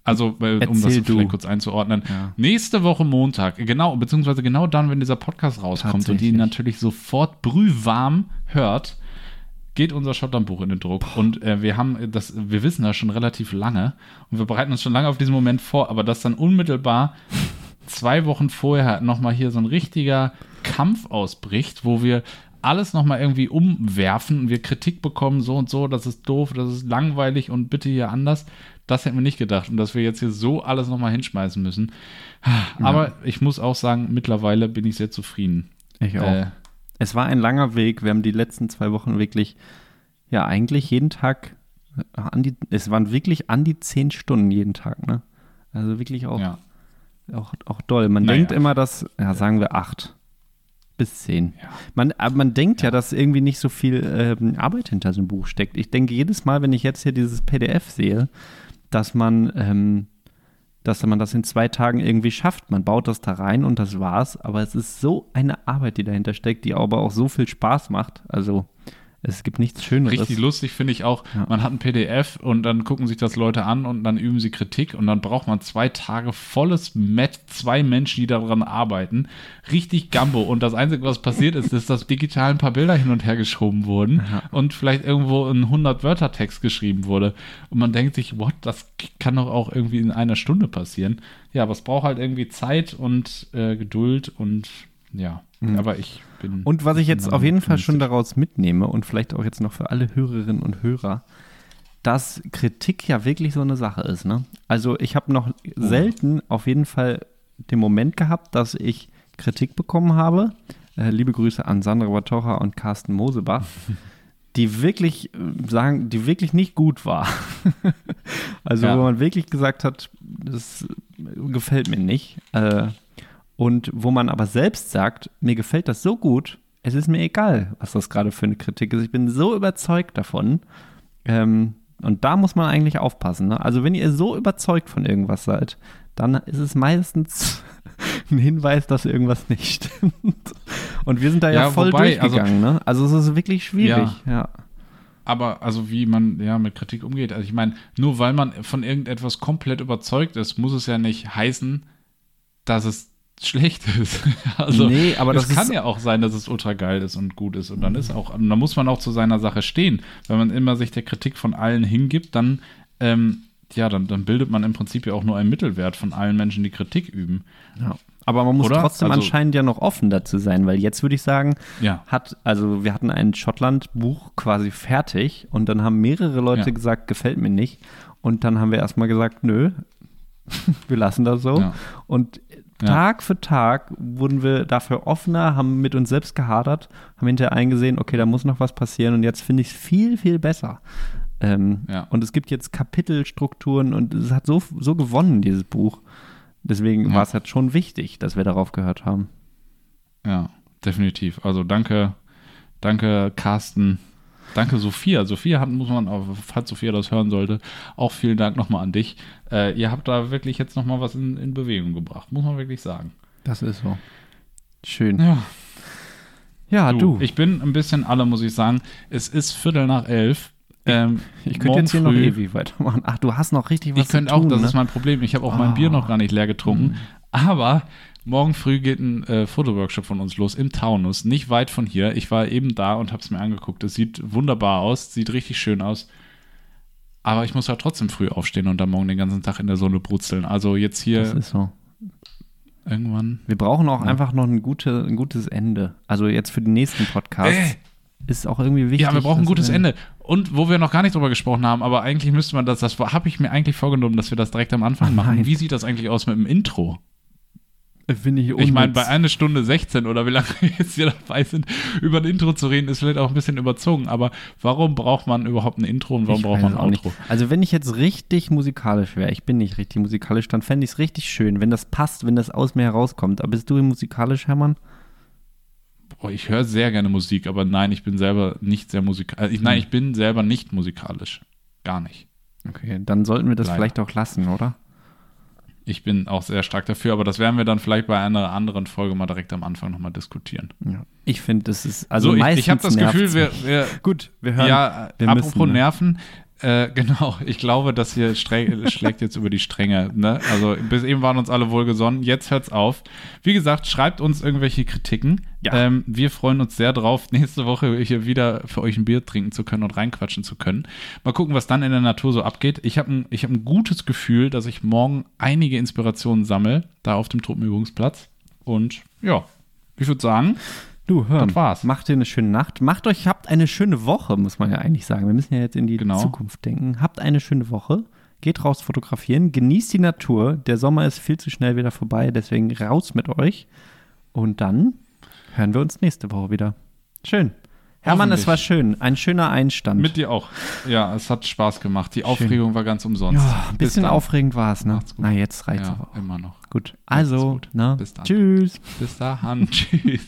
Also, weil, um das vielleicht kurz einzuordnen, ja. nächste Woche Montag, genau, beziehungsweise genau dann, wenn dieser Podcast rauskommt und die natürlich sofort brühwarm hört, geht unser Schottlandbuch in den Druck. Boah. Und äh, wir haben das, wir wissen das schon relativ lange und wir bereiten uns schon lange auf diesen Moment vor, aber das dann unmittelbar zwei Wochen vorher nochmal hier so ein richtiger Kampf ausbricht, wo wir alles nochmal irgendwie umwerfen und wir Kritik bekommen, so und so, das ist doof, das ist langweilig und bitte hier anders. Das hätten wir nicht gedacht. Und dass wir jetzt hier so alles nochmal hinschmeißen müssen. Aber ja. ich muss auch sagen, mittlerweile bin ich sehr zufrieden. Ich auch. Äh, es war ein langer Weg. Wir haben die letzten zwei Wochen wirklich, ja, eigentlich jeden Tag, an die, es waren wirklich an die zehn Stunden jeden Tag, ne? Also wirklich auch, ja. Auch, auch doll. Man naja. denkt immer, dass, ja, sagen wir acht bis zehn. Ja. Man, aber man denkt ja. ja. dass irgendwie nicht so viel ähm, Arbeit hinter so einem Buch steckt. Ich denke jedes Mal, wenn ich jetzt hier dieses PDF sehe, dass man, ähm, dass man das in zwei Tagen irgendwie schafft. Man baut das da rein und das war's. Aber es ist so eine Arbeit, die dahinter steckt, die aber auch so viel Spaß macht. Also es gibt nichts Schöneres. Richtig lustig finde ich auch, ja. man hat ein PDF und dann gucken sich das Leute an und dann üben sie Kritik und dann braucht man zwei Tage volles Met, zwei Menschen, die daran arbeiten. Richtig Gambo. Und das Einzige, was passiert ist, ist, dass digital ein paar Bilder hin und her geschoben wurden ja. und vielleicht irgendwo ein 100-Wörter-Text geschrieben wurde. Und man denkt sich, what, das kann doch auch irgendwie in einer Stunde passieren. Ja, aber es braucht halt irgendwie Zeit und äh, Geduld und ja. Mhm. Aber ich bin. Und was ich jetzt auf jeden Fall schon daraus mitnehme und vielleicht auch jetzt noch für alle Hörerinnen und Hörer, dass Kritik ja wirklich so eine Sache ist. Ne? Also ich habe noch oh. selten auf jeden Fall den Moment gehabt, dass ich Kritik bekommen habe. Äh, liebe Grüße an Sandra Batocha und Carsten Mosebach. die wirklich äh, sagen, die wirklich nicht gut war. also ja. wo man wirklich gesagt hat, das gefällt mir nicht. Äh, und wo man aber selbst sagt, mir gefällt das so gut, es ist mir egal, was das gerade für eine Kritik ist. Ich bin so überzeugt davon. Ähm, und da muss man eigentlich aufpassen. Ne? Also wenn ihr so überzeugt von irgendwas seid, dann ist es meistens ein Hinweis, dass irgendwas nicht stimmt. Und wir sind da ja, ja voll wobei, also durchgegangen. Also, ne? also es ist wirklich schwierig. Ja. ja. Aber also wie man ja mit Kritik umgeht. Also ich meine, nur weil man von irgendetwas komplett überzeugt ist, muss es ja nicht heißen, dass es schlecht ist. also nee, aber das kann ja auch sein, dass es ultra geil ist und gut ist und dann ist auch, dann muss man auch zu seiner Sache stehen. Wenn man immer sich der Kritik von allen hingibt, dann ähm, ja, dann, dann bildet man im Prinzip ja auch nur einen Mittelwert von allen Menschen, die Kritik üben. Ja. Aber man muss Oder? trotzdem also, anscheinend ja noch offen dazu sein, weil jetzt würde ich sagen, ja. hat, also wir hatten ein Schottland-Buch quasi fertig und dann haben mehrere Leute ja. gesagt, gefällt mir nicht. Und dann haben wir erstmal gesagt, nö, wir lassen das so. Ja. Und Tag für Tag wurden wir dafür offener, haben mit uns selbst gehadert, haben hinterher eingesehen, okay, da muss noch was passieren und jetzt finde ich es viel, viel besser. Ähm, ja. Und es gibt jetzt Kapitelstrukturen und es hat so, so gewonnen, dieses Buch. Deswegen ja. war es halt schon wichtig, dass wir darauf gehört haben. Ja, definitiv. Also danke, danke Carsten, Danke, Sophia. Sophia hat, muss man, falls Sophia das hören sollte, auch vielen Dank nochmal an dich. Äh, ihr habt da wirklich jetzt nochmal was in, in, Bewegung gebracht, muss man wirklich sagen. Das ist so. Schön. Ja. Ja, du, du. Ich bin ein bisschen alle, muss ich sagen. Es ist Viertel nach elf. Ähm, ich könnte jetzt hier früh, noch ewig weitermachen. Ach, du hast noch richtig was ich zu tun. Ich könnte auch, das ne? ist mein Problem. Ich habe auch oh. mein Bier noch gar nicht leer getrunken. Mhm. Aber Morgen früh geht ein äh, Fotoworkshop von uns los im Taunus, nicht weit von hier. Ich war eben da und habe es mir angeguckt. Es sieht wunderbar aus, sieht richtig schön aus. Aber ich muss ja trotzdem früh aufstehen und dann morgen den ganzen Tag in der Sonne brutzeln. Also jetzt hier. Das ist so. Irgendwann. Wir brauchen auch ja. einfach noch ein, gute, ein gutes Ende. Also jetzt für den nächsten Podcast. Äh. Ist auch irgendwie wichtig. Ja, wir brauchen ein gutes Ende. Und wo wir noch gar nicht drüber gesprochen haben, aber eigentlich müsste man das, das habe ich mir eigentlich vorgenommen, dass wir das direkt am Anfang machen. Wie sieht das eigentlich aus mit dem Intro? Finde ich unnütz. Ich meine, bei einer Stunde 16 oder wie lange wir jetzt hier dabei sind, über ein Intro zu reden, ist vielleicht auch ein bisschen überzogen. Aber warum braucht man überhaupt ein Intro und warum ich braucht man ein Outro? Nicht. Also, wenn ich jetzt richtig musikalisch wäre, ich bin nicht richtig musikalisch, dann fände ich es richtig schön, wenn das passt, wenn das aus mir herauskommt. Aber bist du musikalisch, Hermann? Boah, ich höre sehr gerne Musik, aber nein, ich bin selber nicht sehr musikalisch. Äh, nein, hm. ich bin selber nicht musikalisch. Gar nicht. Okay, dann sollten wir das Leider. vielleicht auch lassen, oder? Ich bin auch sehr stark dafür, aber das werden wir dann vielleicht bei einer anderen Folge mal direkt am Anfang nochmal diskutieren. Ja. Ich finde, das ist also so, ich, ich habe das Gefühl, wir, wir, gut, wir hören. Ja, wir apropos müssen, ne? Nerven, äh, genau, ich glaube, das hier schlägt jetzt über die Stränge. Ne? Also bis eben waren uns alle wohlgesonnen, jetzt hört's auf. Wie gesagt, schreibt uns irgendwelche Kritiken. Ja. Ähm, wir freuen uns sehr drauf, nächste Woche hier wieder für euch ein Bier trinken zu können und reinquatschen zu können. Mal gucken, was dann in der Natur so abgeht. Ich habe ein, hab ein gutes Gefühl, dass ich morgen einige Inspirationen sammle, da auf dem Truppenübungsplatz. Und ja, ich würde sagen, Du, hör, das war's. Macht dir eine schöne Nacht. Macht euch, habt eine schöne Woche, muss man ja eigentlich sagen. Wir müssen ja jetzt in die Genau. Zukunft denken. Habt eine schöne Woche. Geht raus fotografieren. Genießt die Natur. Der Sommer ist viel zu schnell wieder vorbei. Deswegen raus mit euch. Und dann hören wir uns nächste Woche wieder. Schön. Hermann, es war schön. Ein schöner Einstand. Mit dir auch. Ja, es hat Spaß gemacht. Die Aufregung war ganz umsonst. ja, ein Bis bisschen dann. aufregend war es, ne? Macht's gut. Na, jetzt reicht's Ja, aber auch. immer noch. Gut. Also, gut. ne? Bis dann. Tschüss. Bis dahin. Tschüss.